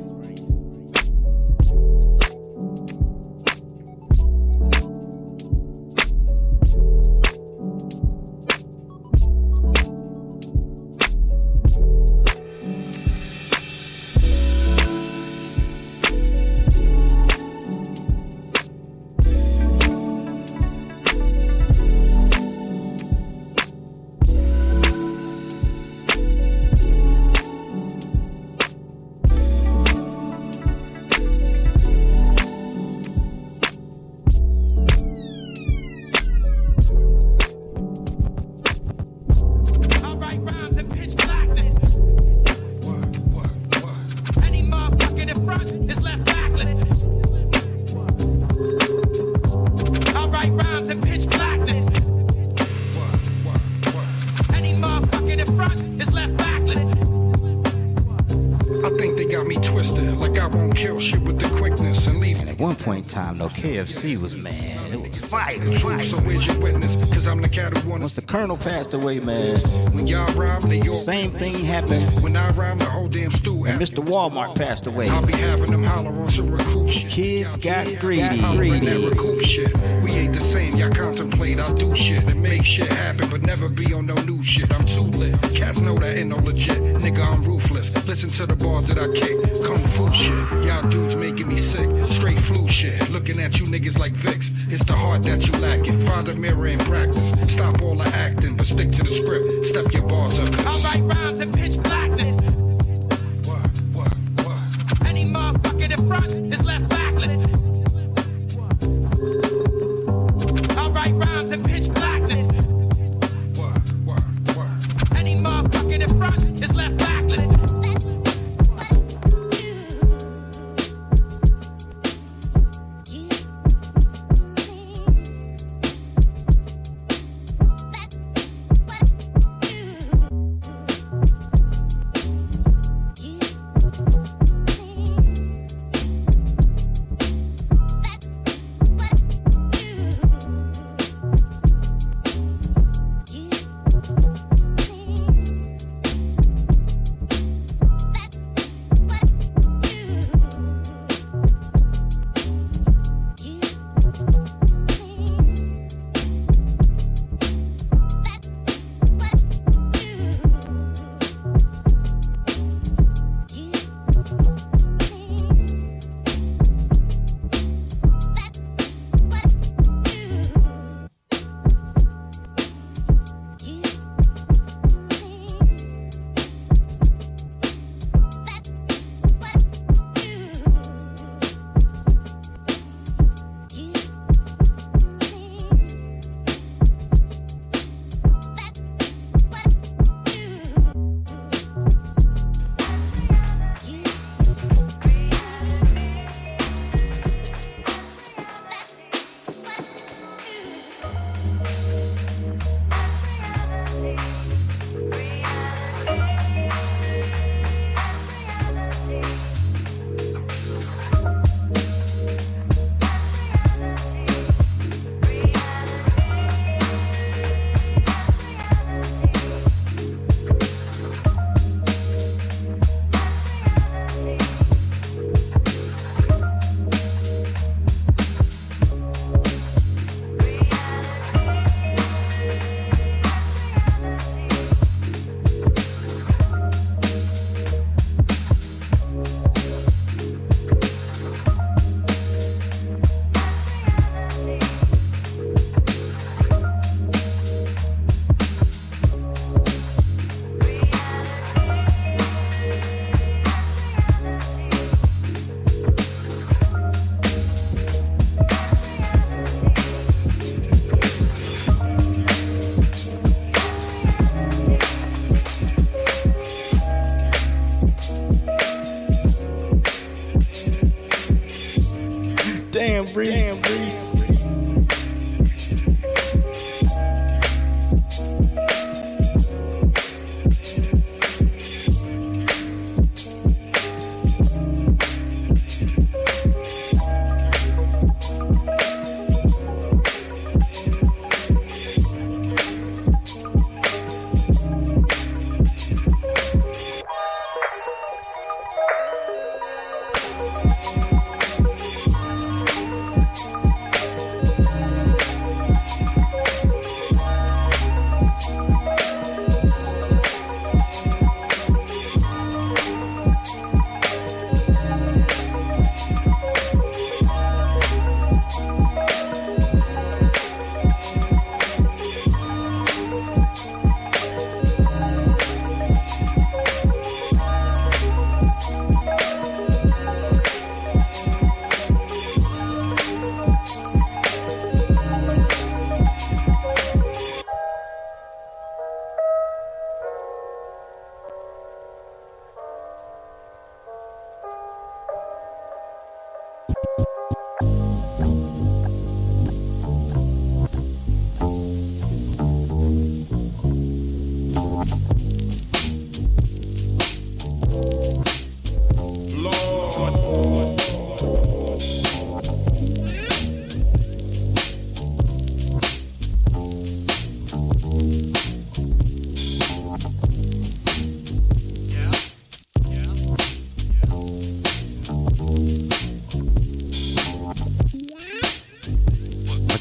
KFC was was fire. Truth, so where's your witness? Cause I'm the cat who wanna Once the colonel passed away, man, When y'all rhyme, they all same thing happened. When I rhyme, the whole damn stew And Mr. Walmart passed away. I'll be having them holler on some recruit shit. Kids got greedy, I'll bring that greedy. recoup shit. We ain't the same, y'all contemplate. I'll do shit and make shit happen, but never be on no new shit. I'm too lit. Cats know that ain't no legit. Nigga, I'm ruthless. Listen to the bars that I kick. Kung fu shit. Y'all dudes making me sick. Straight flu shit. Looking at you niggas like Vicks. It's the heart that you lacking. Find a mirror and practice. Stop all the acting, but stick to the script. Step your bars up. I write rhymes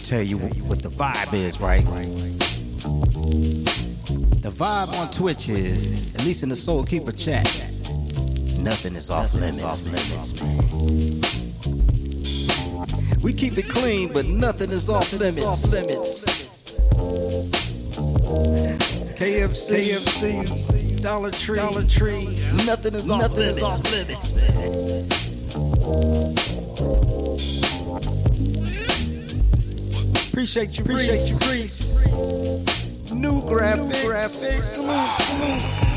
tell you what the vibe is, right? The vibe on Twitch is, at least in the Soul Keeper chat, nothing is off limits. Off limits, man. We keep it clean, but nothing is off limits. Off limits. KFC, KFC, Dollar Tree, Dollar Tree. Nothing is off nothing limits. Is off limits, man. Appreciate you, appreciate you, Grease. New graphics, graphics. Salute, salute.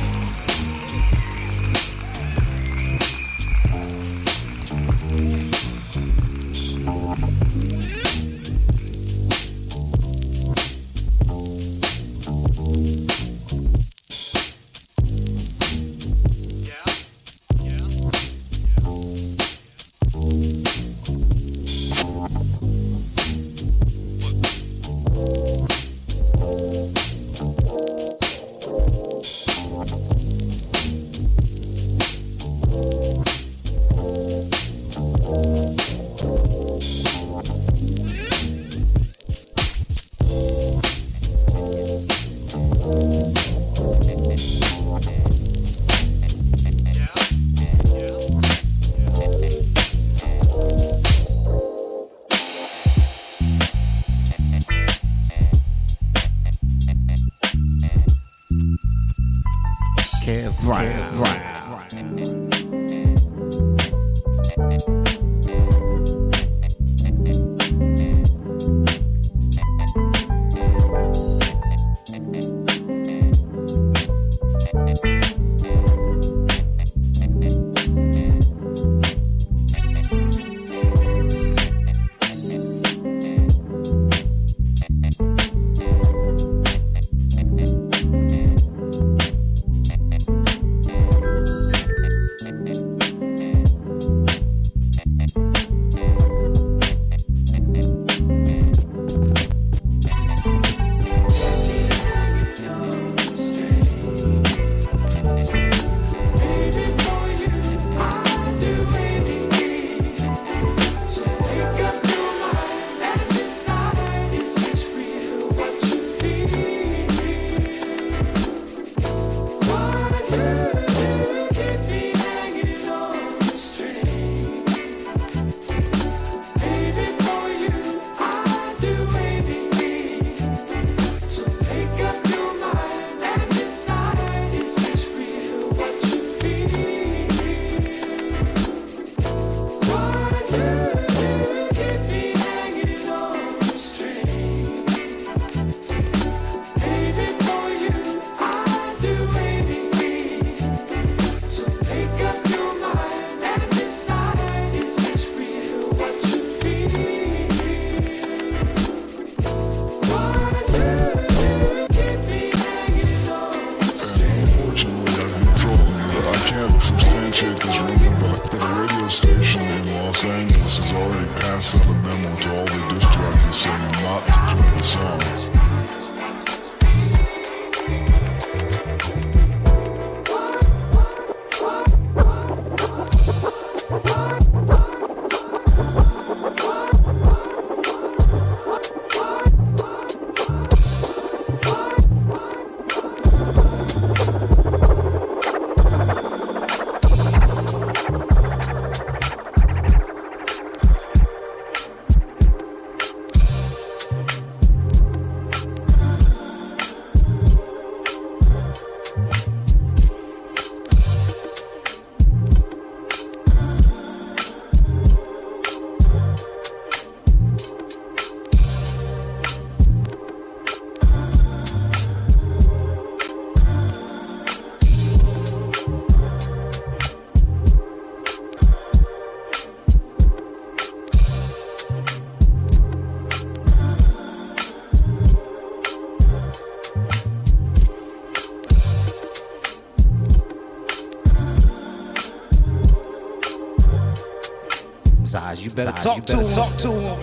Better talk you better to talk to him.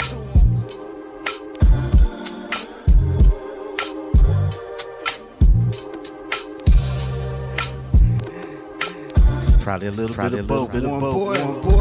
Probably a little Probably bit of both. Bit of boy.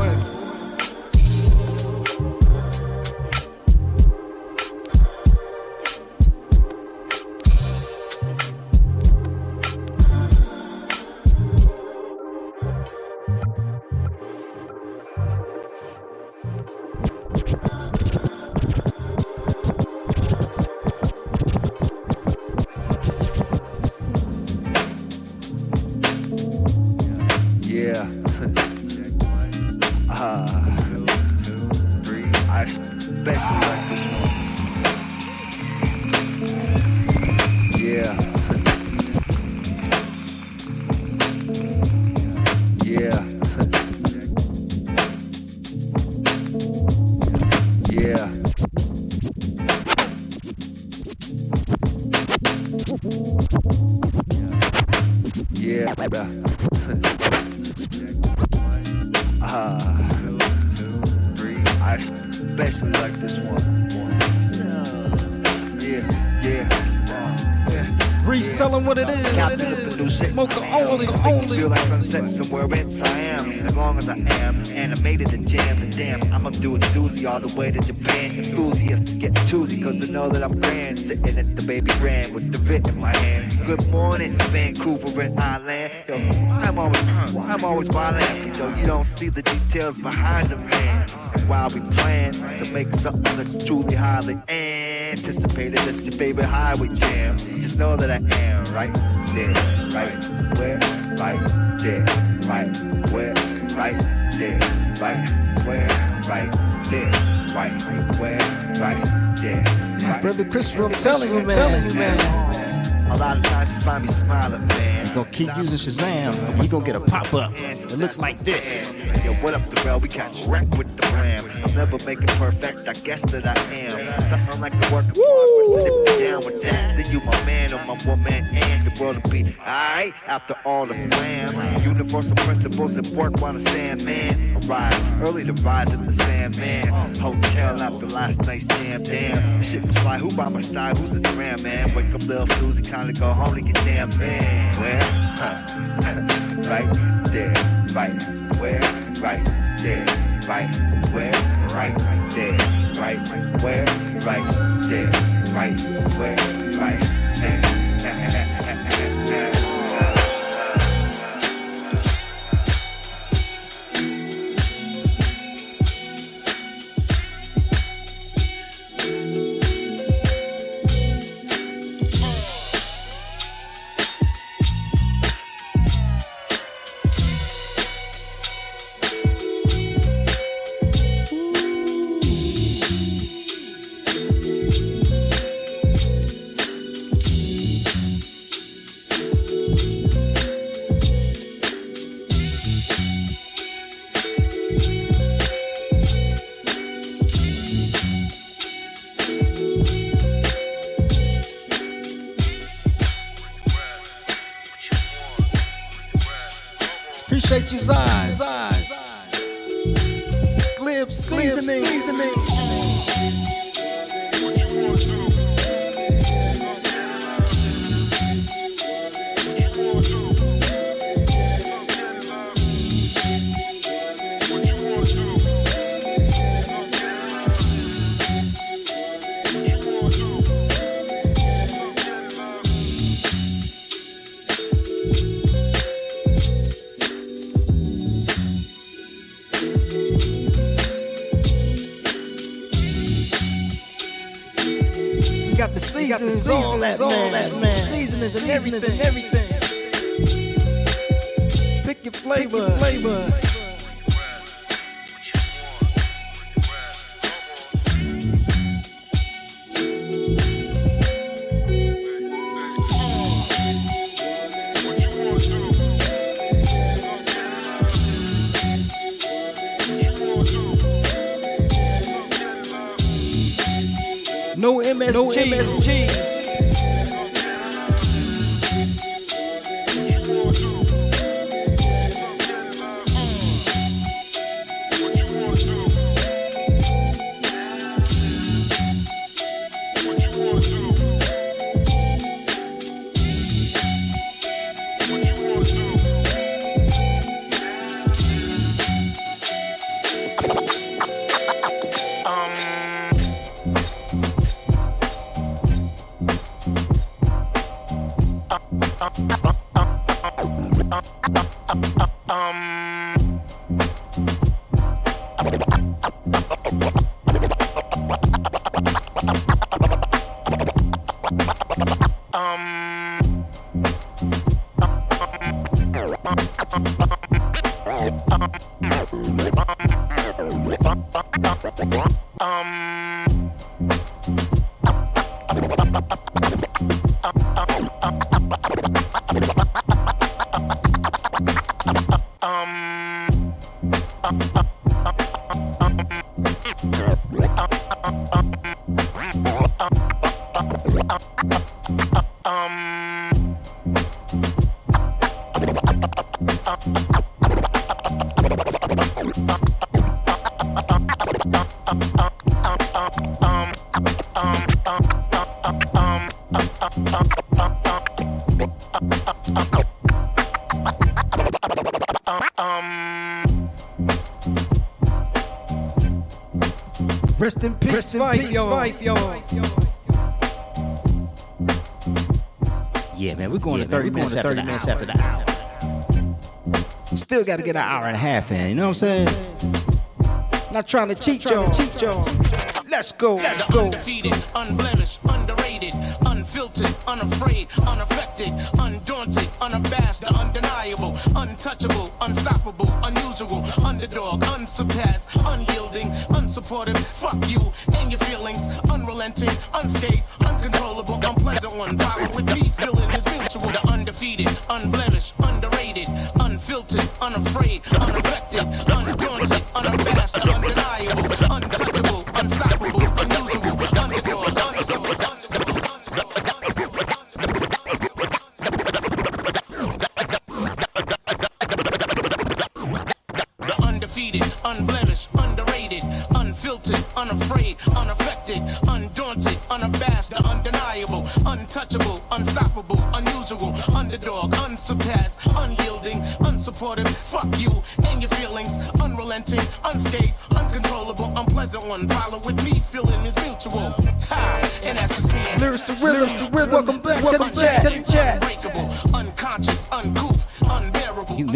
Especially like this one. Reese, tell him what it is. Captain the shit. Mocha only, only. Feel like sunset somewhere in Siam. As long as I am animated and jammed and damn, I'ma do a doozy all the way to Japan. Enthusiasts get choosy, cause they know that I'm grand. Sitting at the baby grand with the bit in my hand. Good morning, Vancouver and Island. Yo, I'm always, I'm always wildin'. Yo, you don't see the details behind the man. And while we plan to make something that's truly highly anticipated, it's your favorite highway jam. Just know that I am right there, right where, right there, right where, right there, right where, right there, right where, right there. Right Brother Christopher, I'm telling you, man. telling you, man. A lot of times you find me smiling, man. You gonna keep using Shazam, you gonna get a pop up. It looks like this. What up, Darrell? We catch wreck with the ram. I'll never make it perfect, I guess that I am. Something like the work of progress. And if you're down with that, then you my man or my woman, and the world will be alright after all the glam. Universal principles at work while the Sandman arrives. Early to rise at the Sandman. Hotel after last night's jam. Damn, shit was like, who by my side? Who's this ram, man? Wake up, little Susie, kinda go home to get damn man. Where? Huh. right there, right where? Right there, right where? Right there, right where? Right there, right where? Right there. We got the seasons, all that, man. That, man. And everything. everything. Pick your flavor. Pick your flavor. MSG. Peace, Rest in peace, yo. Fife, yo. Yeah, man, we're going yeah, to 30, man, minutes, going to 30 minutes after the hour. Still got to get an hour and a half in, you know what I'm saying? Not trying to cheat y'all. Cheat y'all. Let's go. Let's go. Undefeated, unblemished, underrated, unfiltered, unafraid, unaffected, undaunted, unabashed, undeniable, untouchable, unstoppable, unusual, underdog, unsurpassed, unyielding, unsupportive. Fuck you and your feelings. Unrelenting, unscathed, uncontrollable, unpleasant one. Follow with me, feeling is mutual. The undefeated, unblemished, underrated, unfiltered, unafraid, unaffected, undaunted, unabashed, undeniable,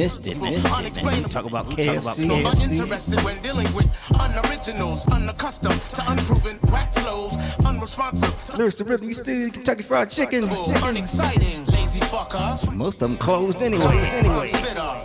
missed it, missed it, man. You talk about KFC. Uninterested when dealing with unoriginals, unaccustomed to unproven rap flows, unresponsive to Lyrics to rhythm. You still eat Kentucky Fried Chicken. chicken. unexciting, lazy fuck off. Most of them closed anyway. Anyway.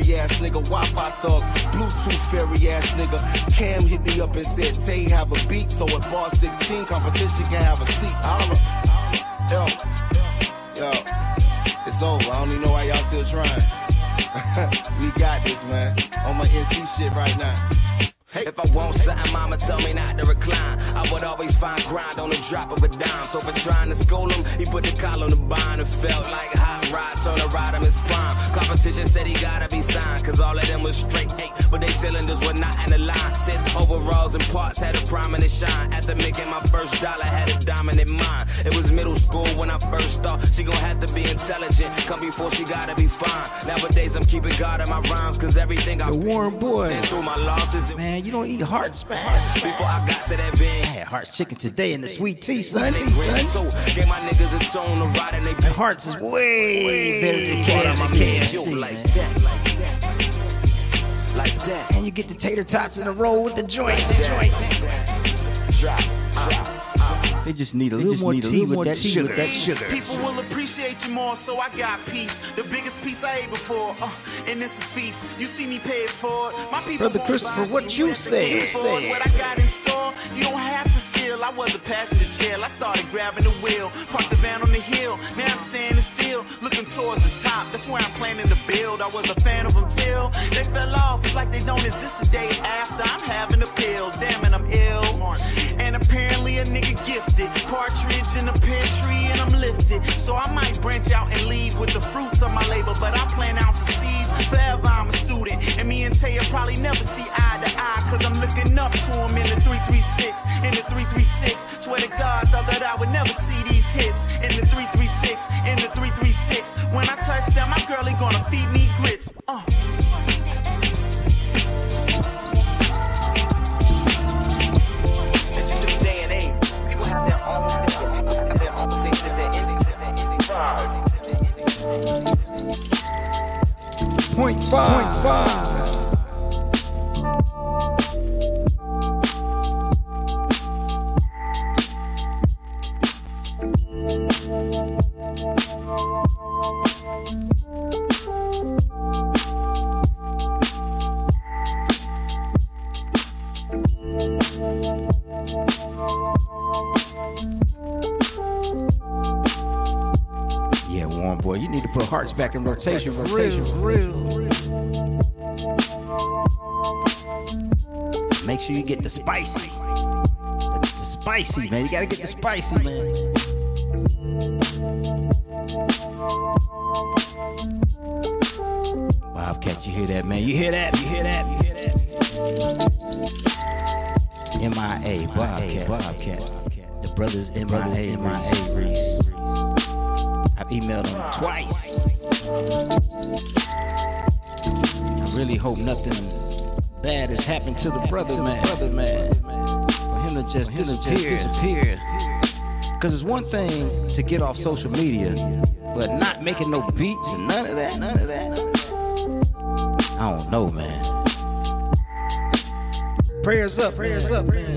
Tackleberry ass nigga, Wi-Fi thug, Bluetooth fairy ass nigga. Cam hit me up and said, Tay have a beat, so at bar 16 competition can have a seat. Holla. Yo, yo, it's over. I don't even know why y'all still trying. we got this, man. On my NC shit right now. Hey. If I want something, mama tell me not to recline. I would always find grind on the drop of a dime. So for trying to school him, he put the collar on the bind. It felt like hot rods on the ride of his Competition said he gotta be signed, cause all of them was straight eight, but they cylinders were not in the line. Since overalls and parts had a prominent shine. After making my first dollar, had a dominant mind. It was middle school when I first thought she gon' have to be intelligent. Come before she gotta be fine. Nowadays I'm keeping God in my rhymes, cause everything I The warm boy. through my losses. Man, you don't eat hearts, man. Before I got to that vein. I had hearts chicken today in the sweet tea, son. They green, so gave my niggas a tone to ride and they And hearts is way way better than KFC, man. like that, like that, like that. And you get the tater tots in a roll with the joint. The joint. Drop, drop. They just need a They little just more need a tea little with more that tea sugar. with That that sugar. People will appreciate you more, so I got peace. The biggest piece I ate before, uh, and it's a feast. You see me pay it forward. My people Brother won't Christopher, what see you have to say? pay it forward. Say. What I got in store, you don't have to steal. I was a passenger chill. I started grabbing the wheel, parked the van on the hill. Now I'm standing still, looking towards the top. That's where I'm planning to build. I was a fan of them till they fell off. It's like they don't exist the day after. I'm having a pill, damn it, I'm ill. And apparently a nigga gifted. Partridge in the pear tree and I'm lifted. So I might branch out and leave with the fruits of my labor. But I plan out the seeds. Forever I'm a student. And me and Taya probably never see eye to eye. Cause I'm looking up to him in the 336. In the 336. Swear to God, thought that I would never see these hits. In the 336. In the 336. When I touch down, my girl ain't gonna feed me grits. Uh. It's a Point five. Point five. Boy, you put hearts back in rotation, rotation, rotation. real. Make sure you get the spicy. The, the spicy, man. You gotta get the spicy, man. Bobcat, you hear that, man? You hear that? You hear that? You hear that? MIA, Bobcat, Bobcat. The brothers MIA, MIA, Reese. Emailed him twice. I really hope nothing bad has happened to the brother, man. Brother, man. For him to just disappear. disappear. Because it's one thing to get off social media, but not making no beats and none of that, none of that. I don't know, man. Prayers up, prayers up, prayers up.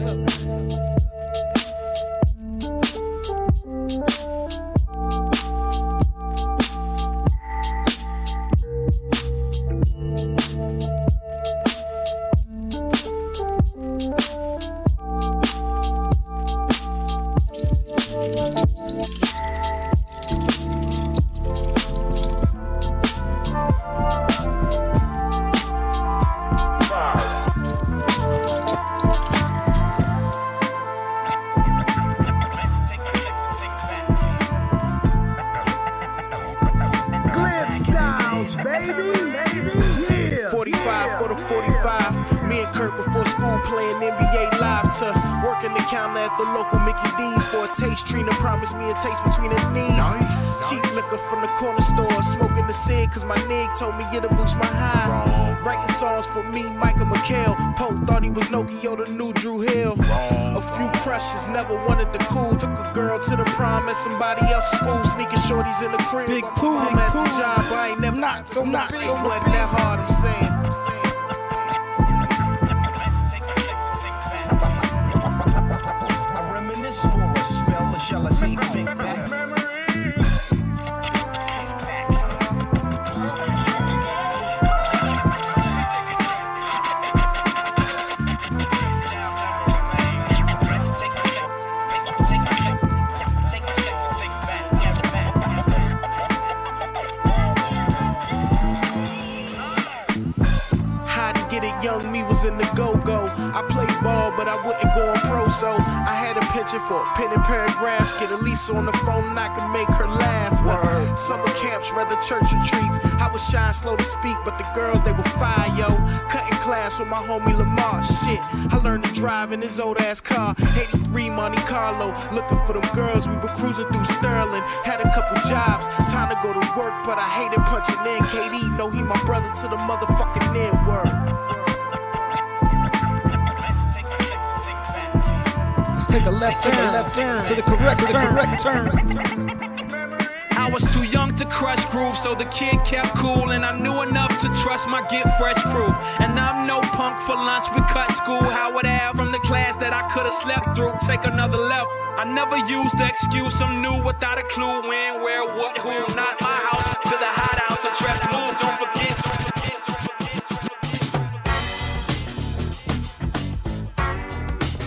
At somebody else's school, sneaking shorties in the crib. Big pool, I'm at the job, I ain't never not so not so wasn't that hard. I'm saying. Penchant pen and paragraphs. Get Elisa on the phone and I can make her laugh. Word. Summer camps, rather church retreats. I was shy and slow to speak, but the girls, they were fire, yo. Cutting class with my homie Lamar. Shit, I learned to drive in his old ass car. 83 Monte Carlo, looking for them girls. We were cruising through Sterling. Had a couple jobs, time to go to work, but I hated punching in. KD know he my brother to the motherfucking end word. Take a left turn, left turn to the correct to the correct turn. I was too young to Krush Groove, so the kid kept cool, and I knew enough to trust my get fresh crew. And I'm no punk for lunch, we cut school, how Howard Ave from the class that I could have slept through. Take another left. I never used the excuse I'm new without a clue when, where, what, who. Not my house to the hot house, address move. Don't forget.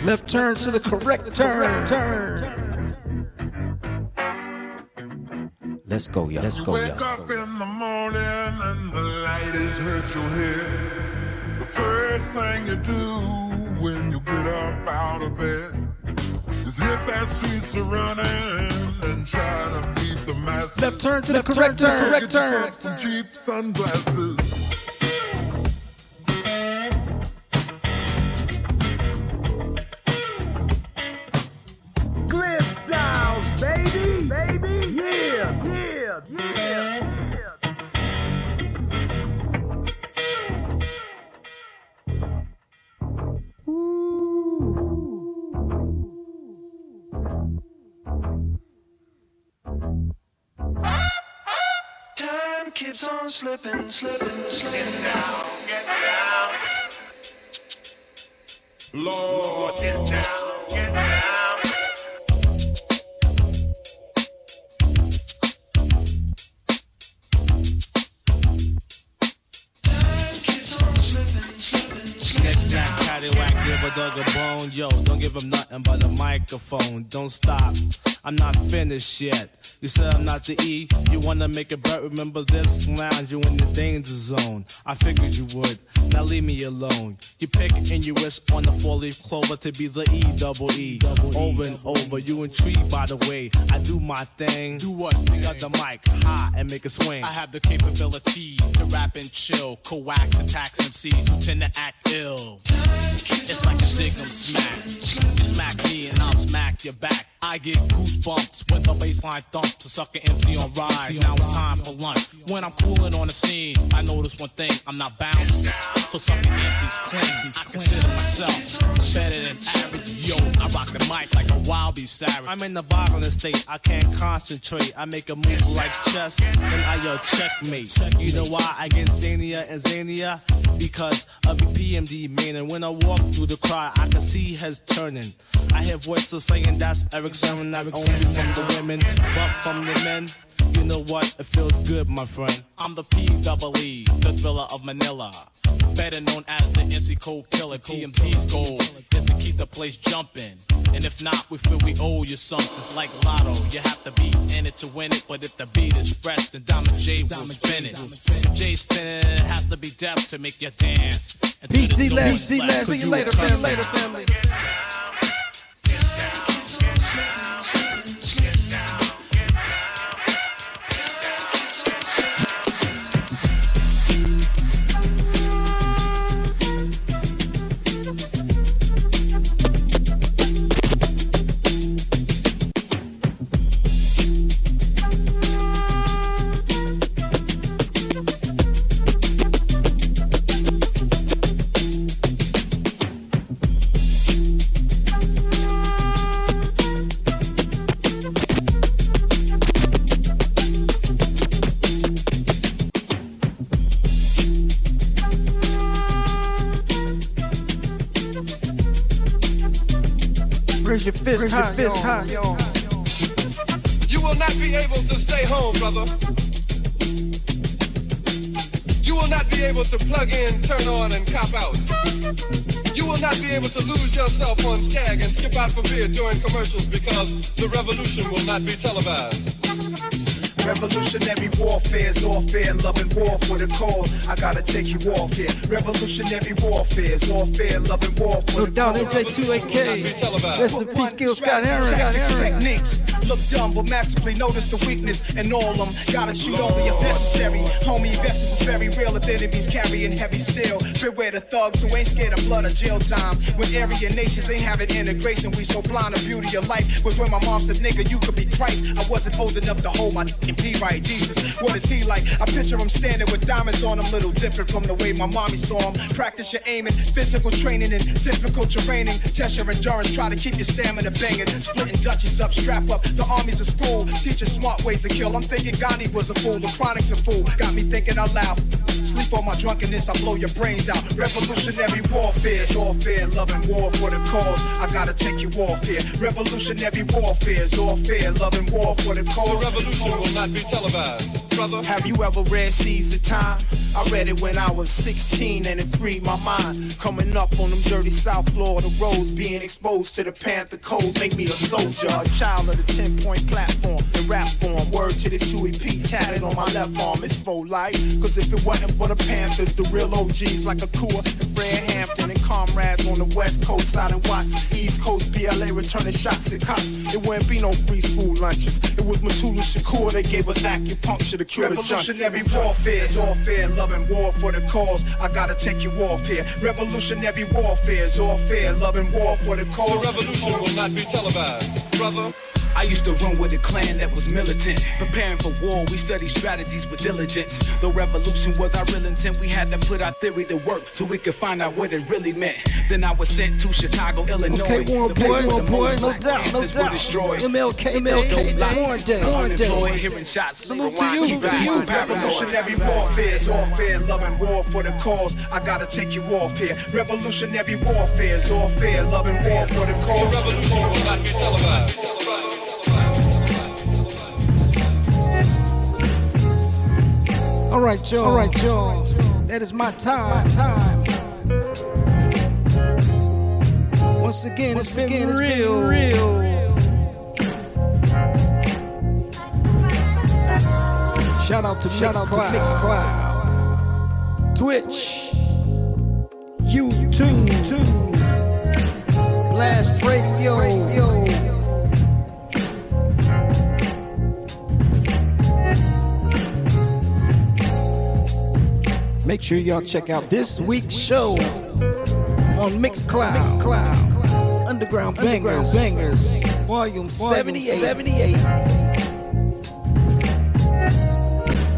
Left turn to the correct turn. turn. Let's go, y'all. Let's go, y'all. up in the morning and the light has hurt your head. The first thing you do when you get up out of bed is hit that streets running and try to beat the masses. Left turn to the correct turn. Correct turn. Some cheap sunglasses. Slipping, slipping, slipping. Get down, get down. Lord, get down, get down. Get that Cadillac, give a dog a bone. Yo, don't give him nothing but a microphone. Don't stop, I'm not finished yet. You said I'm not the E. You wanna make it bet? Remember this? Lounge, you in the danger zone. I figured you would. Now leave me alone. You pick and you wish on the four leaf clover to be the E double E. Over and over. You intrigued by the way I do my thing. Do what? Pick up the mic high and make a swing. I have the capability to rap and chill, coax attacks MCs who tend to act ill. It's like a dig 'em smack. You smack me and I'll smack your back. I get goosebumps when the baseline thumps to suck an MC on ride. Now it's time for lunch. When I'm cooling on the scene, I notice one thing, I'm not bound. So sucking MCs clean. I consider myself better than average. Yo, I rock the mic like a wild beast. I'm in the violent state, I can't concentrate. I make a move like chess, and I yell checkmate. You know why I get zanier and zanier? Because of the PMD man, and when I walk through the crowd, I can see heads turning. I hear voices saying that's Erick Sermon, not only from the women, but from the men. You know what? It feels good, my friend. I'm the P double E, the thriller of Manila. Better known as the MC Cold Killer. PMD's goal is to keep the place jumping. And if not, we feel we owe you something. It's like Lotto. You have to be in it to win it. But if the beat is fresh, then Diamond J will spin it. If J's spinning it, it has to be deaf to make you dance. And to Peace, this D-Less, beat slap, D-Less. 'cause See you you later, a family. Fist Raise your high, fist high. You will not be able to stay home, brother. You will not be able to plug in, turn on, and cop out. You will not be able to lose yourself on Skag and skip out for beer during commercials because the revolution will not be televised. Revolutionary warfare is all fair, love and war for the cause. I gotta take you off here. Revolutionary warfare is all fair, love and war for No the doubt, cause. MJ2AK. Rest in peace, Gil Scott-Heron. Tactics, techniques. Look dumb, but masterfully notice the weakness in all them. Gotta shoot only if necessary. Homie, investors is very real if enemies carrying heavy steel. Beware the thugs who ain't scared of blood or jail time. When area nations ain't having integration, we so blind the beauty of life. Was when my mom said, nigga, you could be Christ. I wasn't old enough to hold my f***ing P right. Jesus, what is he like? I picture him standing with diamonds on him, little different from the way my mommy saw him. Practice your aiming, physical training and difficult terraining. Test your endurance, try to keep your stamina banging. Splitting Dutchies up, strap up. The army's a school, teaching smart ways to kill. I'm thinking Gandhi was a fool, the chronic's a fool. Got me thinking out loud. Sleep on my drunkenness, I blow your brains out. Revolutionary warfare is all fair, love and war for the cause. I gotta take you off here. Revolutionary warfare is all fair, love and war for the cause. The revolution will not be televised, brother. Have you ever read Seize the Time? I read it when I was 16 and it freed my mind. Coming up on them dirty South Florida roads, being exposed to the Panther Code, make me a soldier, a child of the 10 point platform. In rap form, word to this Huey P tatted on my left arm, it's full life. Cause if it wasn't for the Panthers, the real OGs like Akua and Fred Hampton and comrades on the West Coast, Silent Watts, East Coast BLA returning shots at cops. It wouldn't be no free school lunches. It was Mutulu Shakur that gave us acupuncture to cure the Revolutionary warfare is all fair, love and war for the cause. I gotta take you off here. Revolutionary warfare is all fair, love and war for the cause. The revolution will not be televised, brother. I used to run with a clan that was militant. Preparing for war, we studied strategies with diligence. The revolution was our real intent. We had to put our theory to work so we could find out what it really meant. Then I was sent to Chicago, Illinois. Okay, Warren The boy, place where Warren boy, no doubt, no doubt. destroyed. MLK, MLK, life, Warren Day, Warren unemployed, Day. hearing shots. Salute to you, to you. Revolutionary warfare is all fair, loving war for the cause. I gotta take you off here. Revolutionary warfare is all fair, loving war for the cause. Right, y'all. All right, y'all. That is my time. time. Once again, Once it's been again, it's been real. real. Shout out to Shout out to Mixcloud. Twitch. YouTube. Blast Radio. Make sure y'all check out this week's show on Mixcloud. Mixcloud. Underground Bangers. Bangers. Volume 78. 78.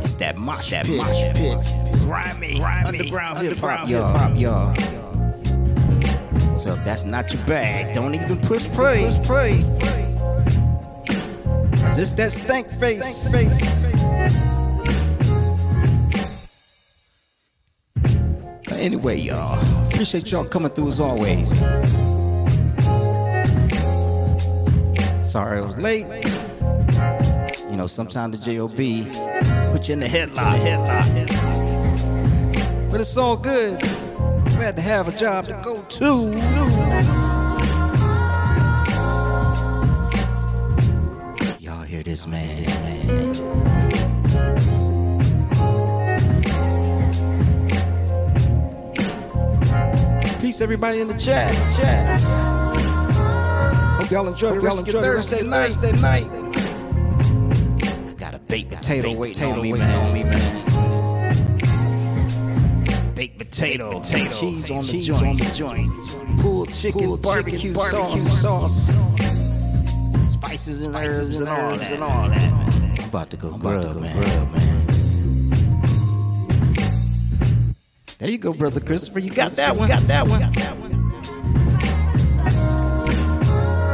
It's that mosh that mosh pit. Grimy, underground hip hop, y'all. So if that's not your bag, don't even push play. Push play. Cause it's that stank face. face. Anyway, y'all, appreciate y'all coming through as always. Sorry I was late. You know, sometimes the JOB put you in the headlock, headlock. But it's all good. Glad to have a job to go to. Y'all hear this, man? This man. Peace, everybody in the chat. Chat. Hope y'all enjoy the rest of your Thursday night. Thursday night. I got a baked potato baked waiting on me, man. waiting on me, man. Baked potato, potato, cheese on the cheese joint. on the joint. Pulled chicken, Pulled barbecue, chicken, barbecue sauce, Spices and Spices herbs and, and all that. and all that. I'm about to go grub, man. grub, man. There you go, brother Christopher. You got that one. You got that one.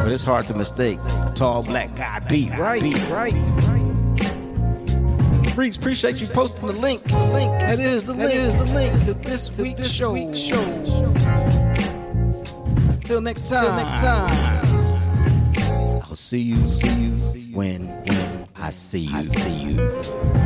But it's hard to mistake a tall black guy beat, right? Beat, right? Breeze, appreciate you posting the link. Link. That is the link. That is the link to this week's show. show. Till next time. Till next time. I'll see you. See you when when I see you. I see you.